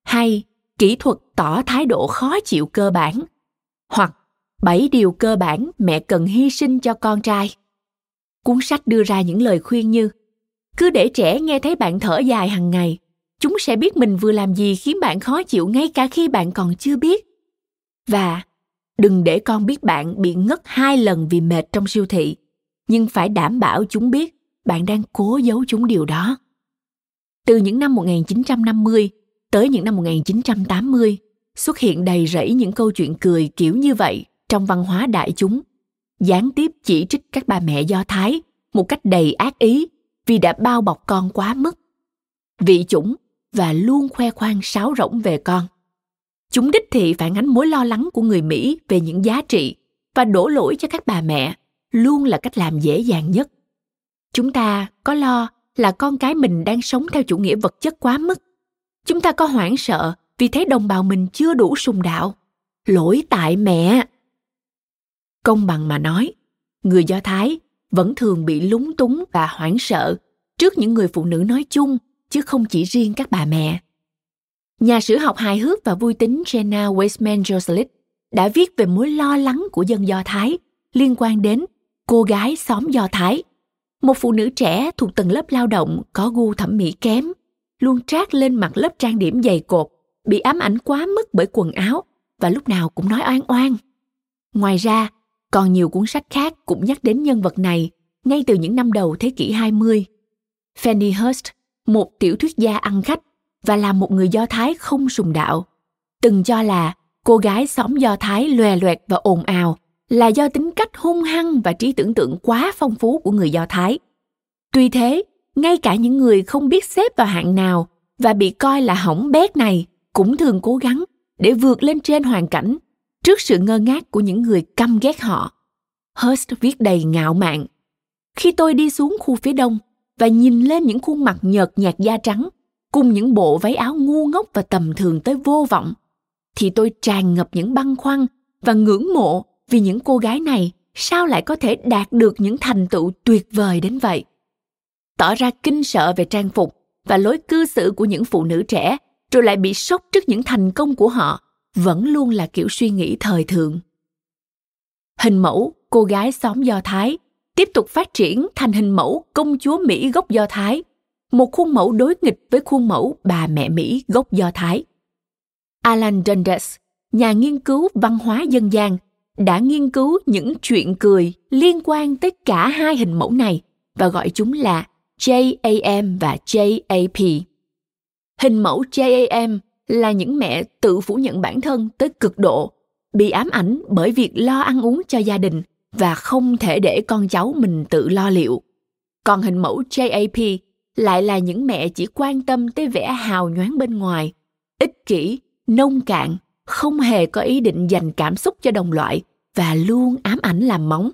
hay kỹ thuật tỏ thái độ khó chịu cơ bản hoặc bảy điều cơ bản mẹ cần hy sinh cho con trai. Cuốn sách đưa ra những lời khuyên như cứ để trẻ nghe thấy bạn thở dài hàng ngày chúng sẽ biết mình vừa làm gì khiến bạn khó chịu ngay cả khi bạn còn chưa biết. Và đừng để con biết bạn bị ngất hai lần vì mệt trong siêu thị nhưng phải đảm bảo chúng biết bạn đang cố giấu chúng điều đó. Từ những năm 1950 tới những năm 1980, xuất hiện đầy rẫy những câu chuyện cười kiểu như vậy trong văn hóa đại chúng, gián tiếp chỉ trích các bà mẹ Do Thái một cách đầy ác ý vì đã bao bọc con quá mức, vị chủng và luôn khoe khoang sáo rỗng về con. Chúng đích thị phản ánh mối lo lắng của người Mỹ về những giá trị và đổ lỗi cho các bà mẹ luôn là cách làm dễ dàng nhất. Chúng ta có lo là con cái mình đang sống theo chủ nghĩa vật chất quá mức. Chúng ta có hoảng sợ vì thấy đồng bào mình chưa đủ sùng đạo. Lỗi tại mẹ công bằng mà nói. Người do thái vẫn thường bị lúng túng và hoảng sợ trước những người phụ nữ nói chung, chứ không chỉ riêng các bà mẹ. Nhà sử học hài hước và vui tính Jenna Weissman Joselit đã viết về mối lo lắng của dân Do Thái liên quan đến cô gái xóm Do Thái, một phụ nữ trẻ thuộc tầng lớp lao động có gu thẩm mỹ kém, luôn trát lên mặt lớp trang điểm dày cột bị ám ảnh quá mức bởi quần áo và lúc nào cũng nói oan oan. Ngoài ra còn nhiều cuốn sách khác cũng nhắc đến nhân vật này ngay từ những năm đầu thế kỷ 20. Fanny Hurst, một tiểu thuyết gia ăn khách và là một người Do Thái không sùng đạo, từng cho là cô gái xóm Do Thái lòe loẹt và ồn ào là do tính cách hung hăng và trí tưởng tượng quá phong phú của người Do Thái. Tuy thế, ngay cả những người không biết xếp vào hạng nào và bị coi là hỏng bét này cũng thường cố gắng để vượt lên trên hoàn cảnh trước sự ngơ ngác của những người căm ghét họ. Hearst viết đầy ngạo mạn. Khi tôi đi xuống khu phía đông và nhìn lên những khuôn mặt nhợt nhạt da trắng cùng những bộ váy áo ngu ngốc và tầm thường tới vô vọng, thì tôi tràn ngập những băn khoăn và ngưỡng mộ vì những cô gái này sao lại có thể đạt được những thành tựu tuyệt vời đến vậy tỏ ra kinh sợ về trang phục và lối cư xử của những phụ nữ trẻ rồi lại bị sốc trước những thành công của họ vẫn luôn là kiểu suy nghĩ thời thượng hình mẫu, cô gái xóm do thái, tiếp tục phát triển thành hình mẫu công chúa mỹ gốc do thái, một khuôn mẫu đối nghịch với khuôn mẫu bà mẹ mỹ gốc do thái alan dundas, nhà nghiên cứu văn hóa dân gian, đã nghiên cứu những chuyện cười liên quan tới cả hai hình mẫu này và gọi chúng là JAM và JAP. Hình mẫu JAM là những mẹ tự phủ nhận bản thân tới cực độ, bị ám ảnh bởi việc lo ăn uống cho gia đình và không thể để con cháu mình tự lo liệu. Còn hình mẫu JAP lại là những mẹ chỉ quan tâm tới vẻ hào nhoáng bên ngoài, ích kỷ, nông cạn không hề có ý định dành cảm xúc cho đồng loại và luôn ám ảnh làm móng.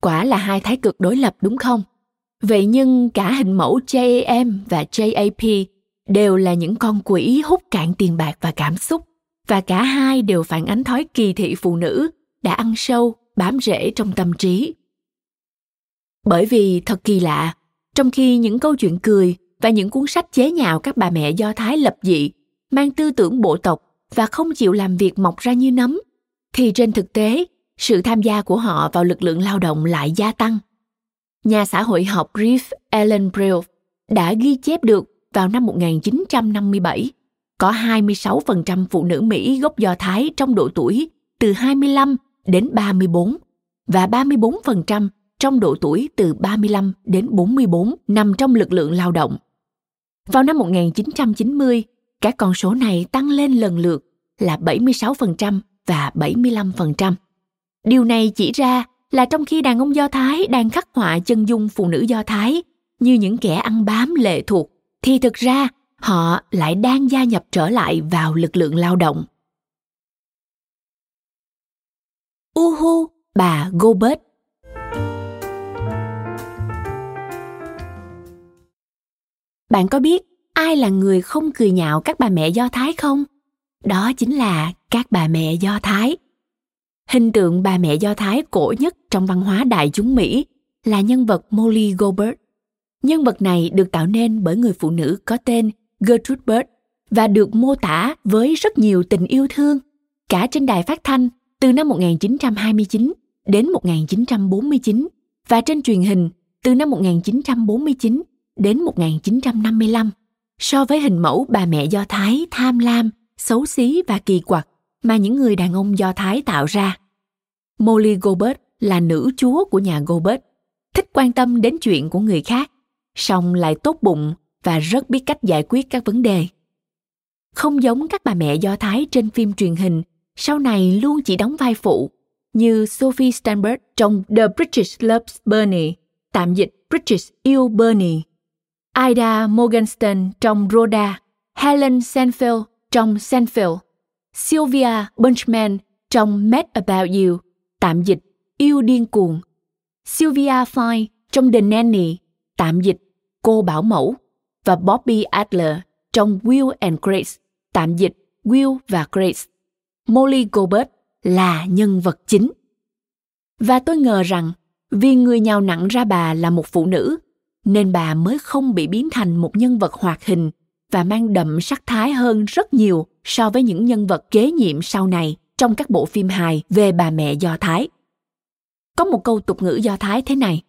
Quả là hai thái cực đối lập đúng không? Vậy nhưng cả hình mẫu JAM và JAP đều là những con quỷ hút cạn tiền bạc và cảm xúc, và cả hai đều phản ánh thói kỳ thị phụ nữ đã ăn sâu, bám rễ trong tâm trí bởi vì thật kỳ lạ, trong khi những câu chuyện cười và những cuốn sách chế nhạo các bà mẹ do thái lập dị, mang tư tưởng bộ tộc và không chịu làm việc mọc ra như nấm, thì trên thực tế, sự tham gia của họ vào lực lượng lao động lại gia tăng. Nhà xã hội học Reeve Ellen Brill đã ghi chép được vào năm 1957 có 26% phụ nữ Mỹ gốc Do Thái trong độ tuổi từ 25 đến 34 và 34% trong độ tuổi từ 35 đến 44 nằm trong lực lượng lao động. Vào năm 1990, các con số này tăng lên lần lượt là 76% và 75%. Điều này chỉ ra là trong khi đàn ông Do Thái đang khắc họa chân dung phụ nữ Do Thái như những kẻ ăn bám lệ thuộc, thì thực ra họ lại đang gia nhập trở lại vào lực lượng lao động. Uhu, bà Gobert Bạn có biết ai là người không cười nhạo các bà mẹ Do Thái không? Đó chính là các bà mẹ Do Thái. Hình tượng bà mẹ Do Thái cổ nhất trong văn hóa đại chúng Mỹ là nhân vật Molly Gobert. Nhân vật này được tạo nên bởi người phụ nữ có tên Gertrude Bird và được mô tả với rất nhiều tình yêu thương, cả trên đài phát thanh từ năm 1929 đến 1949 và trên truyền hình từ năm 1949 đến 1955 so với hình mẫu bà mẹ Do Thái tham lam, xấu xí và kỳ quặc mà những người đàn ông Do Thái tạo ra. Molly Gobert là nữ chúa của nhà Gobert thích quan tâm đến chuyện của người khác, song lại tốt bụng và rất biết cách giải quyết các vấn đề. Không giống các bà mẹ Do Thái trên phim truyền hình, sau này luôn chỉ đóng vai phụ, như Sophie Steinberg trong The British Loves Bernie, tạm dịch British yêu Bernie Ida Morgenstern trong Rhoda, Helen Senfeld trong Senfeld, Sylvia Bunchman trong Mad About You, tạm dịch Yêu điên cuồng, Sylvia Fine trong The Nanny, tạm dịch Cô bảo mẫu, và Bobby Adler trong Will and Grace, tạm dịch Will và Grace. Molly Goldberg là nhân vật chính. Và tôi ngờ rằng vì người nhào nặng ra bà là một phụ nữ nên bà mới không bị biến thành một nhân vật hoạt hình và mang đậm sắc thái hơn rất nhiều so với những nhân vật kế nhiệm sau này trong các bộ phim hài về bà mẹ Do Thái. Có một câu tục ngữ Do Thái thế này.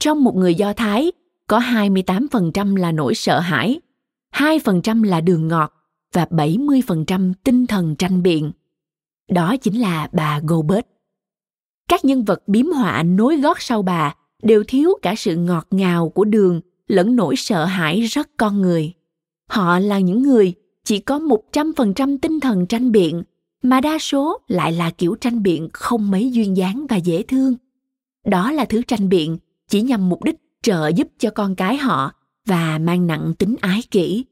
Trong một người Do Thái, có 28% là nỗi sợ hãi, 2% là đường ngọt và 70% tinh thần tranh biện. Đó chính là bà Gobert. Các nhân vật biếm họa nối gót sau bà đều thiếu cả sự ngọt ngào của đường lẫn nỗi sợ hãi rất con người. Họ là những người chỉ có một trăm phần trăm tinh thần tranh biện, mà đa số lại là kiểu tranh biện không mấy duyên dáng và dễ thương. Đó là thứ tranh biện chỉ nhằm mục đích trợ giúp cho con cái họ và mang nặng tính ái kỷ.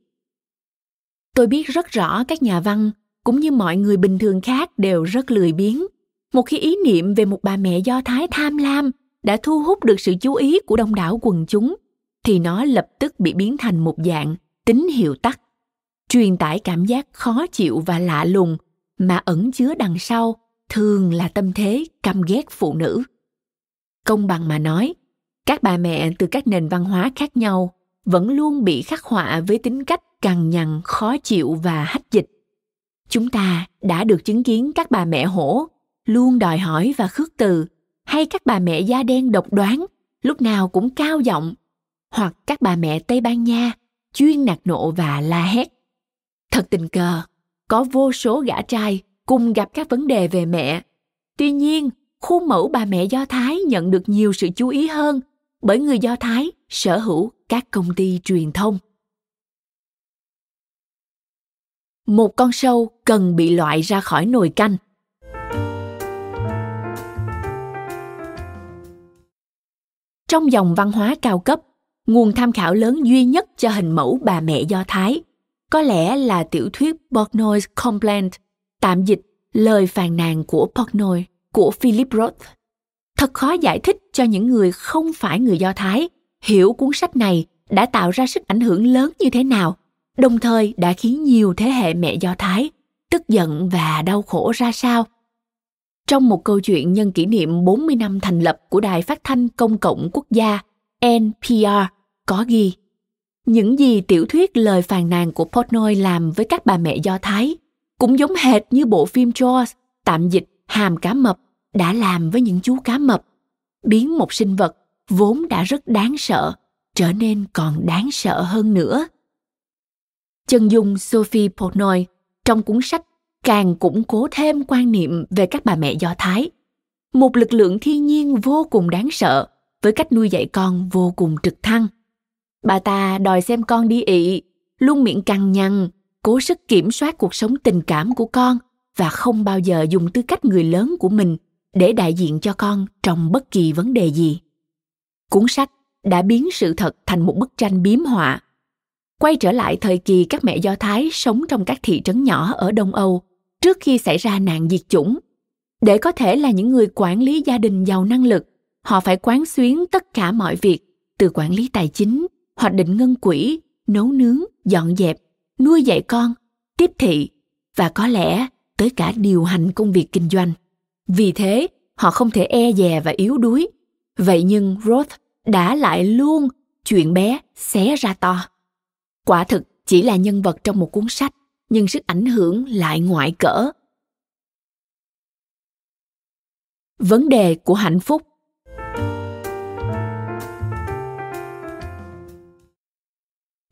Tôi biết rất rõ các nhà văn cũng như mọi người bình thường khác đều rất lười biếng. Một khi ý niệm về một bà mẹ Do Thái tham lam đã thu hút được sự chú ý của đông đảo quần chúng, thì nó lập tức bị biến thành một dạng tín hiệu tắt truyền tải cảm giác khó chịu và lạ lùng mà ẩn chứa đằng sau thường là tâm thế căm ghét phụ nữ công bằng mà nói các bà mẹ từ các nền văn hóa khác nhau vẫn luôn bị khắc họa với tính cách cằn nhằn, khó chịu và hách dịch. Chúng ta đã được chứng kiến các bà mẹ hổ luôn đòi hỏi và khước từ, hay các bà mẹ da đen độc đoán lúc nào cũng cao giọng, hoặc các bà mẹ tây ban nha chuyên nạt nộ và la hét. Thật tình cờ, có vô số gã trai cùng gặp các vấn đề về mẹ. Tuy nhiên, khuôn mẫu bà mẹ do thái nhận được nhiều sự chú ý hơn bởi người do thái sở hữu các công ty truyền thông một con sâu cần bị loại ra khỏi nồi canh Trong dòng văn hóa cao cấp, nguồn tham khảo lớn duy nhất cho hình mẫu bà mẹ Do Thái có lẽ là tiểu thuyết Portnoy's Complaint, tạm dịch lời phàn nàn của Portnoy của Philip Roth. Thật khó giải thích cho những người không phải người Do Thái hiểu cuốn sách này đã tạo ra sức ảnh hưởng lớn như thế nào, đồng thời đã khiến nhiều thế hệ mẹ Do Thái tức giận và đau khổ ra sao. Trong một câu chuyện nhân kỷ niệm 40 năm thành lập của Đài Phát thanh Công cộng Quốc gia NPR có ghi những gì tiểu thuyết lời phàn nàn của Portnoy làm với các bà mẹ Do Thái cũng giống hệt như bộ phim Jaws tạm dịch hàm cá mập đã làm với những chú cá mập, biến một sinh vật vốn đã rất đáng sợ trở nên còn đáng sợ hơn nữa. Chân dung sophie portnoy trong cuốn sách càng củng cố thêm quan niệm về các bà mẹ do thái, một lực lượng thiên nhiên vô cùng đáng sợ với cách nuôi dạy con vô cùng trực thăng. Bà ta đòi xem con đi ị, luôn miệng cằn nhằn, cố sức kiểm soát cuộc sống tình cảm của con và không bao giờ dùng tư cách người lớn của mình để đại diện cho con trong bất kỳ vấn đề gì. Cuốn sách đã biến sự thật thành một bức tranh biếm họa. Quay trở lại thời kỳ các mẹ do thái sống trong các thị trấn nhỏ ở đông âu trước khi xảy ra nạn diệt chủng. Để có thể là những người quản lý gia đình giàu năng lực, họ phải quán xuyến tất cả mọi việc, từ quản lý tài chính, hoạch định ngân quỹ, nấu nướng, dọn dẹp, nuôi dạy con, tiếp thị và có lẽ tới cả điều hành công việc kinh doanh vì thế, họ không thể e dè và yếu đuối. Vậy nhưng roth đã lại luôn chuyện bé xé ra to. Quả thực chỉ là nhân vật trong một cuốn sách, nhưng sức ảnh hưởng lại ngoại cỡ. Vấn đề của hạnh phúc.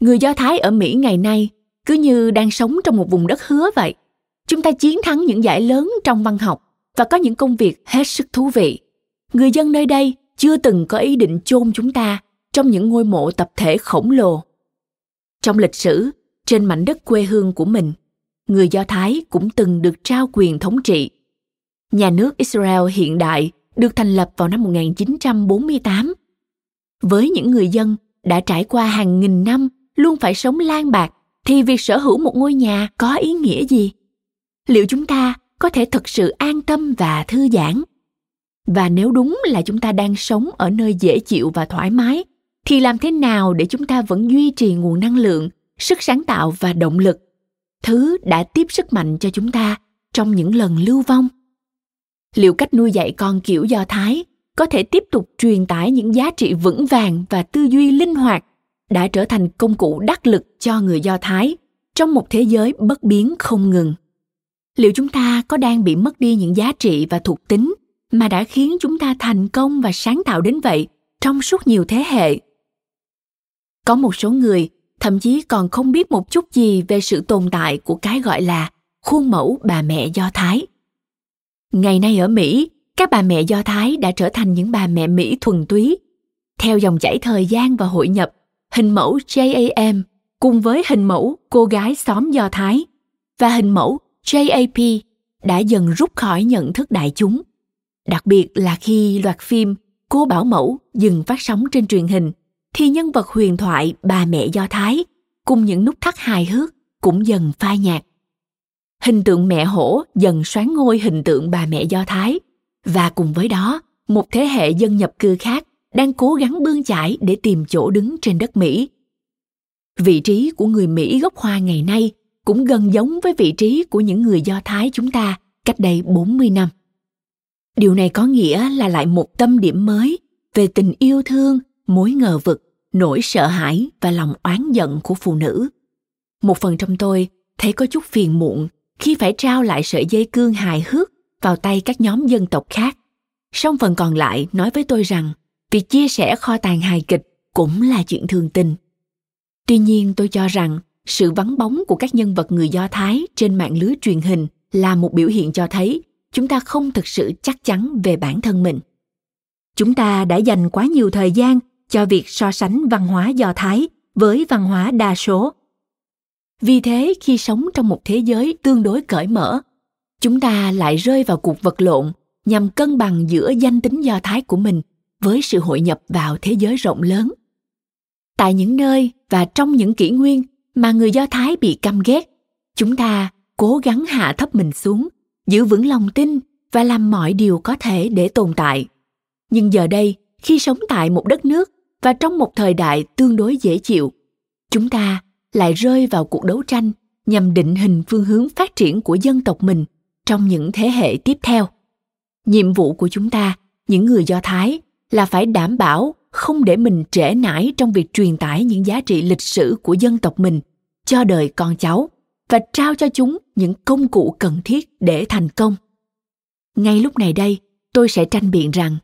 Người do thái ở mỹ ngày nay cứ như đang sống trong một vùng đất hứa vậy. Chúng ta chiến thắng những giải lớn trong văn học và có những công việc hết sức thú vị người dân nơi đây chưa từng có ý định chôn chúng ta trong những ngôi mộ tập thể khổng lồ trong lịch sử, trên mảnh đất quê hương của mình, người do thái cũng từng được trao quyền thống trị nhà nước Israel hiện đại được thành lập vào năm 1948. Với những người dân đã trải qua hàng nghìn năm luôn phải sống lang bạc thì việc sở hữu một ngôi nhà có ý nghĩa gì? Liệu chúng ta có thể thực sự an tâm và thư giãn? Và nếu đúng là chúng ta đang sống ở nơi dễ chịu và thoải mái thì làm thế nào để chúng ta vẫn duy trì nguồn năng lượng, sức sáng tạo và động lực, thứ đã tiếp sức mạnh cho chúng ta trong những lần lưu vong? liệu cách nuôi dạy con kiểu do thái có thể tiếp tục truyền tải những giá trị vững vàng và tư duy linh hoạt đã trở thành công cụ đắc lực cho người do thái trong một thế giới bất biến không ngừng liệu chúng ta có đang bị mất đi những giá trị và thuộc tính mà đã khiến chúng ta thành công và sáng tạo đến vậy trong suốt nhiều thế hệ có một số người thậm chí còn không biết một chút gì về sự tồn tại của cái gọi là khuôn mẫu bà mẹ do thái Ngày nay ở Mỹ, các bà mẹ Do Thái đã trở thành những bà mẹ Mỹ thuần túy. Theo dòng chảy thời gian và hội nhập, hình mẫu JAM cùng với hình mẫu cô gái xóm Do Thái và hình mẫu JAP đã dần rút khỏi nhận thức đại chúng. Đặc biệt là khi loạt phim Cô Bảo Mẫu dừng phát sóng trên truyền hình, thì nhân vật huyền thoại bà mẹ Do Thái cùng những nút thắt hài hước cũng dần phai nhạt hình tượng mẹ hổ dần xoán ngôi hình tượng bà mẹ do thái và cùng với đó một thế hệ dân nhập cư khác đang cố gắng bươn chải để tìm chỗ đứng trên đất mỹ vị trí của người mỹ gốc hoa ngày nay cũng gần giống với vị trí của những người do thái chúng ta cách đây 40 năm. Điều này có nghĩa là lại một tâm điểm mới về tình yêu thương, mối ngờ vực, nỗi sợ hãi và lòng oán giận của phụ nữ. Một phần trong tôi thấy có chút phiền muộn khi phải trao lại sợi dây cương hài hước vào tay các nhóm dân tộc khác. Song phần còn lại nói với tôi rằng việc chia sẻ kho tàng hài kịch cũng là chuyện thường tình. Tuy nhiên tôi cho rằng sự vắng bóng của các nhân vật người Do Thái trên mạng lưới truyền hình là một biểu hiện cho thấy chúng ta không thực sự chắc chắn về bản thân mình. Chúng ta đã dành quá nhiều thời gian cho việc so sánh văn hóa Do Thái với văn hóa đa số vì thế, khi sống trong một thế giới tương đối cởi mở, chúng ta lại rơi vào cuộc vật lộn nhằm cân bằng giữa danh tính do thái của mình với sự hội nhập vào thế giới rộng lớn tại những nơi và trong những kỷ nguyên mà người do thái bị căm ghét. Chúng ta cố gắng hạ thấp mình xuống, giữ vững lòng tin và làm mọi điều có thể để tồn tại. Nhưng giờ đây, khi sống tại một đất nước và trong một thời đại tương đối dễ chịu, chúng ta lại rơi vào cuộc đấu tranh nhằm định hình phương hướng phát triển của dân tộc mình trong những thế hệ tiếp theo. Nhiệm vụ của chúng ta, những người do thái, là phải đảm bảo không để mình trễ nải trong việc truyền tải những giá trị lịch sử của dân tộc mình, cho đời con cháu, và trao cho chúng những công cụ cần thiết để thành công. Ngay lúc này đây, tôi sẽ tranh biện rằng,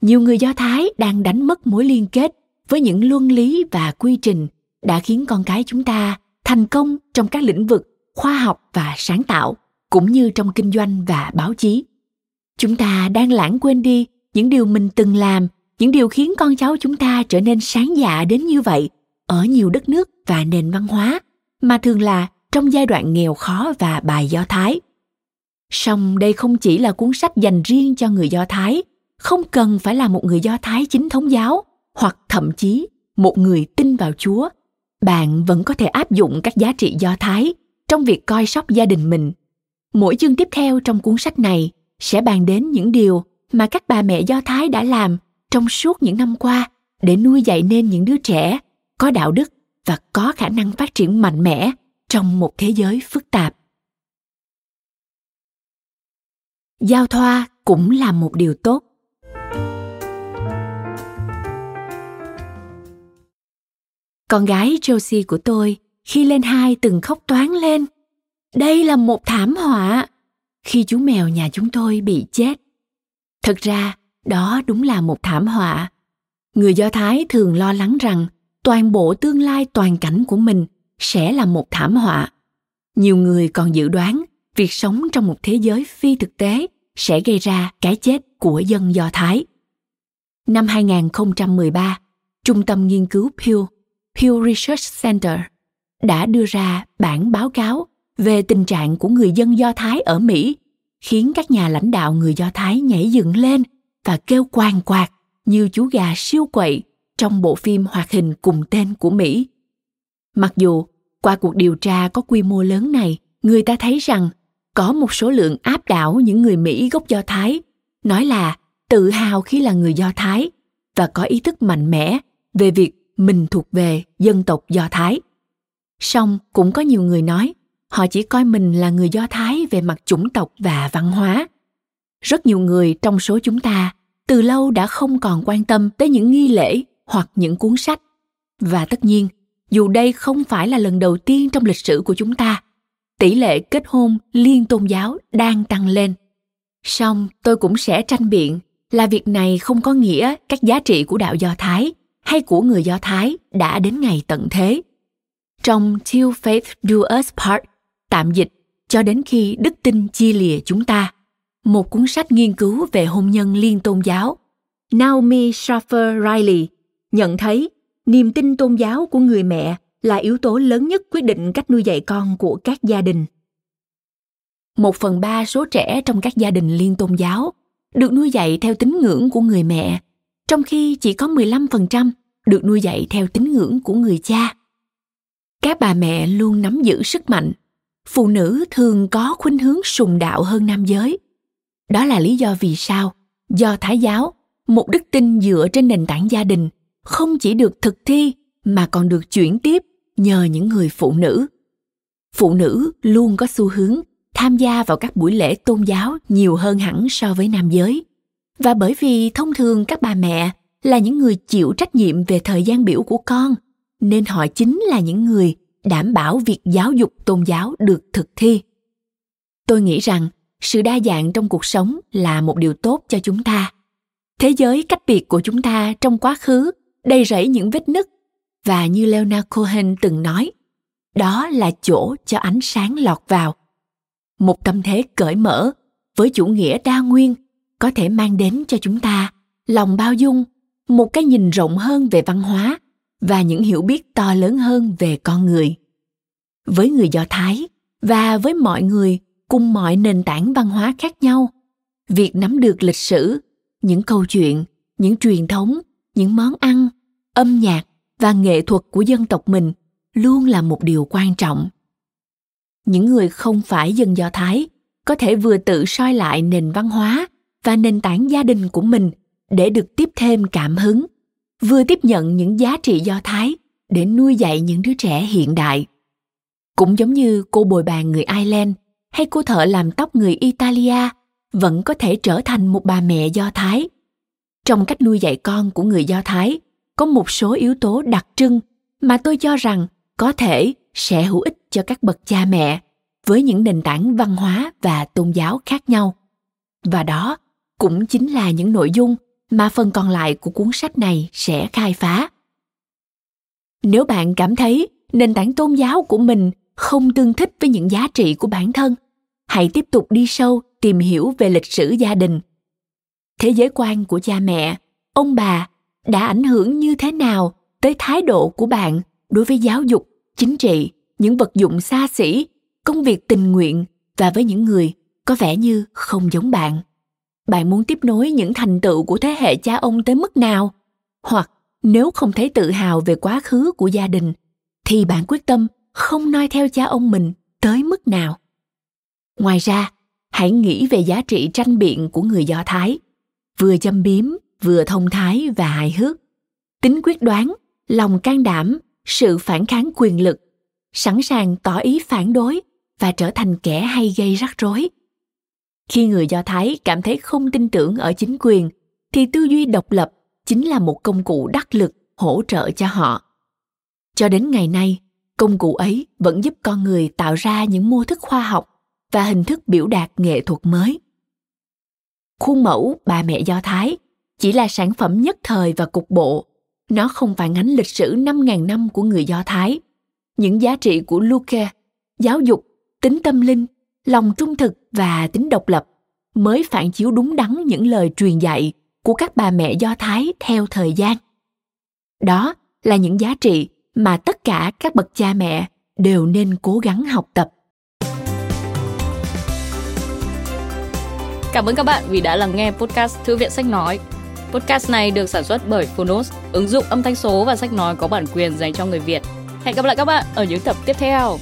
nhiều người do thái đang đánh mất mối liên kết với những luân lý và quy trình đã khiến con cái chúng ta thành công trong các lĩnh vực khoa học và sáng tạo, cũng như trong kinh doanh và báo chí. Chúng ta đang lãng quên đi những điều mình từng làm những điều khiến con cháu chúng ta trở nên sáng dạ đến như vậy ở nhiều đất nước và nền văn hóa mà thường là trong giai đoạn nghèo khó và bài do thái. Song đây không chỉ là cuốn sách dành riêng cho người do thái, không cần phải là một người do thái chính thống giáo hoặc thậm chí một người tin vào chúa, bạn vẫn có thể áp dụng các giá trị do thái trong việc coi sóc gia đình mình. Mỗi chương tiếp theo trong cuốn sách này sẽ bàn đến những điều mà các bà mẹ do thái đã làm trong suốt những năm qua để nuôi dạy nên những đứa trẻ có đạo đức và có khả năng phát triển mạnh mẽ trong một thế giới phức tạp. Giao thoa cũng là một điều tốt. Con gái josie của tôi khi lên hai từng khóc toáng lên. Đây là một thảm họa khi chú mèo nhà chúng tôi bị chết. Thật ra đó đúng là một thảm họa người do thái thường lo lắng rằng toàn bộ tương lai toàn cảnh của mình sẽ là một thảm họa nhiều người còn dự đoán việc sống trong một thế giới phi thực tế sẽ gây ra cái chết của dân Do Thái. Năm 2013, Trung tâm nghiên cứu Pew, Pew Research Center đã đưa ra bản báo cáo về tình trạng của người dân Do Thái ở Mỹ, khiến các nhà lãnh đạo người Do Thái nhảy dựng lên và kêu quàng quạt như chú gà siêu quậy trong bộ phim hoạt hình cùng tên của Mỹ. Mặc dù qua cuộc điều tra có quy mô lớn này, người ta thấy rằng có một số lượng áp đảo những người Mỹ gốc Do Thái, nói là tự hào khi là người Do Thái và có ý thức mạnh mẽ về việc mình thuộc về dân tộc Do Thái. Song cũng có nhiều người nói họ chỉ coi mình là người Do Thái về mặt chủng tộc và văn hóa. Rất nhiều người trong số chúng ta từ lâu đã không còn quan tâm tới những nghi lễ hoặc những cuốn sách. Và tất nhiên, dù đây không phải là lần đầu tiên trong lịch sử của chúng ta, tỷ lệ kết hôn liên tôn giáo đang tăng lên. Song tôi cũng sẽ tranh biện là việc này không có nghĩa các giá trị của đạo Do Thái hay của người Do Thái đã đến ngày tận thế. Trong Till Faith Do Us Part, tạm dịch cho đến khi đức tin chia lìa chúng ta, một cuốn sách nghiên cứu về hôn nhân liên tôn giáo, Naomi Schaffer Riley nhận thấy niềm tin tôn giáo của người mẹ là yếu tố lớn nhất quyết định cách nuôi dạy con của các gia đình. Một phần ba số trẻ trong các gia đình liên tôn giáo được nuôi dạy theo tín ngưỡng của người mẹ, trong khi chỉ có 15% được nuôi dạy theo tín ngưỡng của người cha. Các bà mẹ luôn nắm giữ sức mạnh. Phụ nữ thường có khuynh hướng sùng đạo hơn nam giới. Đó là lý do vì sao do Thái giáo, một đức tin dựa trên nền tảng gia đình, không chỉ được thực thi mà còn được chuyển tiếp nhờ những người phụ nữ. Phụ nữ luôn có xu hướng tham gia vào các buổi lễ tôn giáo nhiều hơn hẳn so với nam giới. Và bởi vì thông thường các bà mẹ là những người chịu trách nhiệm về thời gian biểu của con nên họ chính là những người đảm bảo việc giáo dục tôn giáo được thực thi. Tôi nghĩ rằng sự đa dạng trong cuộc sống là một điều tốt cho chúng ta thế giới cách biệt của chúng ta trong quá khứ đầy rẫy những vết nứt và như Leonard Cohen từng nói, đó là chỗ cho ánh sáng lọt vào. Một tâm thế cởi mở với chủ nghĩa đa nguyên có thể mang đến cho chúng ta lòng bao dung, một cái nhìn rộng hơn về văn hóa và những hiểu biết to lớn hơn về con người. Với người Do Thái và với mọi người cùng mọi nền tảng văn hóa khác nhau, việc nắm được lịch sử, những câu chuyện, những truyền thống, những món ăn, âm nhạc và nghệ thuật của dân tộc mình luôn là một điều quan trọng. Những người không phải dân do thái có thể vừa tự soi lại nền văn hóa và nền tảng gia đình của mình để được tiếp thêm cảm hứng vừa tiếp nhận những giá trị do thái để nuôi dạy những đứa trẻ hiện đại. Cũng giống như cô bồi bàn người ireland hay cô thợ làm tóc người italia vẫn có thể trở thành một bà mẹ do thái. Trong cách nuôi dạy con của người do thái, có một số yếu tố đặc trưng mà tôi cho rằng có thể sẽ hữu ích cho các bậc cha mẹ với những nền tảng văn hóa và tôn giáo khác nhau. Và đó cũng chính là những nội dung mà phần còn lại của cuốn sách này sẽ khai phá. Nếu bạn cảm thấy nền tảng tôn giáo của mình không tương thích với những giá trị của bản thân. Hãy tiếp tục đi sâu tìm hiểu về lịch sử gia đình. Thế giới quan của cha mẹ, ông bà đã ảnh hưởng như thế nào tới thái độ của bạn đối với giáo dục, chính trị, những vật dụng xa xỉ, công việc tình nguyện và với những người có vẻ như không giống bạn? Bạn muốn tiếp nối những thành tựu của thế hệ cha ông tới mức nào? Hoặc nếu không thấy tự hào về quá khứ của gia đình, thì bạn quyết tâm không noi theo cha ông mình tới mức nào. Ngoài ra, hãy nghĩ về giá trị tranh biện của người do thái. Vừa châm biếm, vừa thông thái và hài hước. Tính quyết đoán, lòng can đảm, sự phản kháng quyền lực, sẵn sàng tỏ ý phản đối và trở thành kẻ hay gây rắc rối. Khi người do thái cảm thấy không tin tưởng ở chính quyền, thì tư duy độc lập chính là một công cụ đắc lực hỗ trợ cho họ. Cho đến ngày nay công cụ ấy vẫn giúp con người tạo ra những mô thức khoa học và hình thức biểu đạt nghệ thuật mới khuôn mẫu bà mẹ do thái chỉ là sản phẩm nhất thời và cục bộ nó không phản ánh lịch sử 5.000 năm của người Do Thái. Những giá trị của Luke, giáo dục, tính tâm linh, lòng trung thực và tính độc lập mới phản chiếu đúng đắn những lời truyền dạy của các bà mẹ Do Thái theo thời gian. Đó là những giá trị mà tất cả các bậc cha mẹ đều nên cố gắng học tập. Cảm ơn các bạn vì đã lắng nghe podcast Thư viện Sách Nói. Podcast này được sản xuất bởi Phonos, ứng dụng âm thanh số và sách nói có bản quyền dành cho người Việt. Hẹn gặp lại các bạn ở những tập tiếp theo.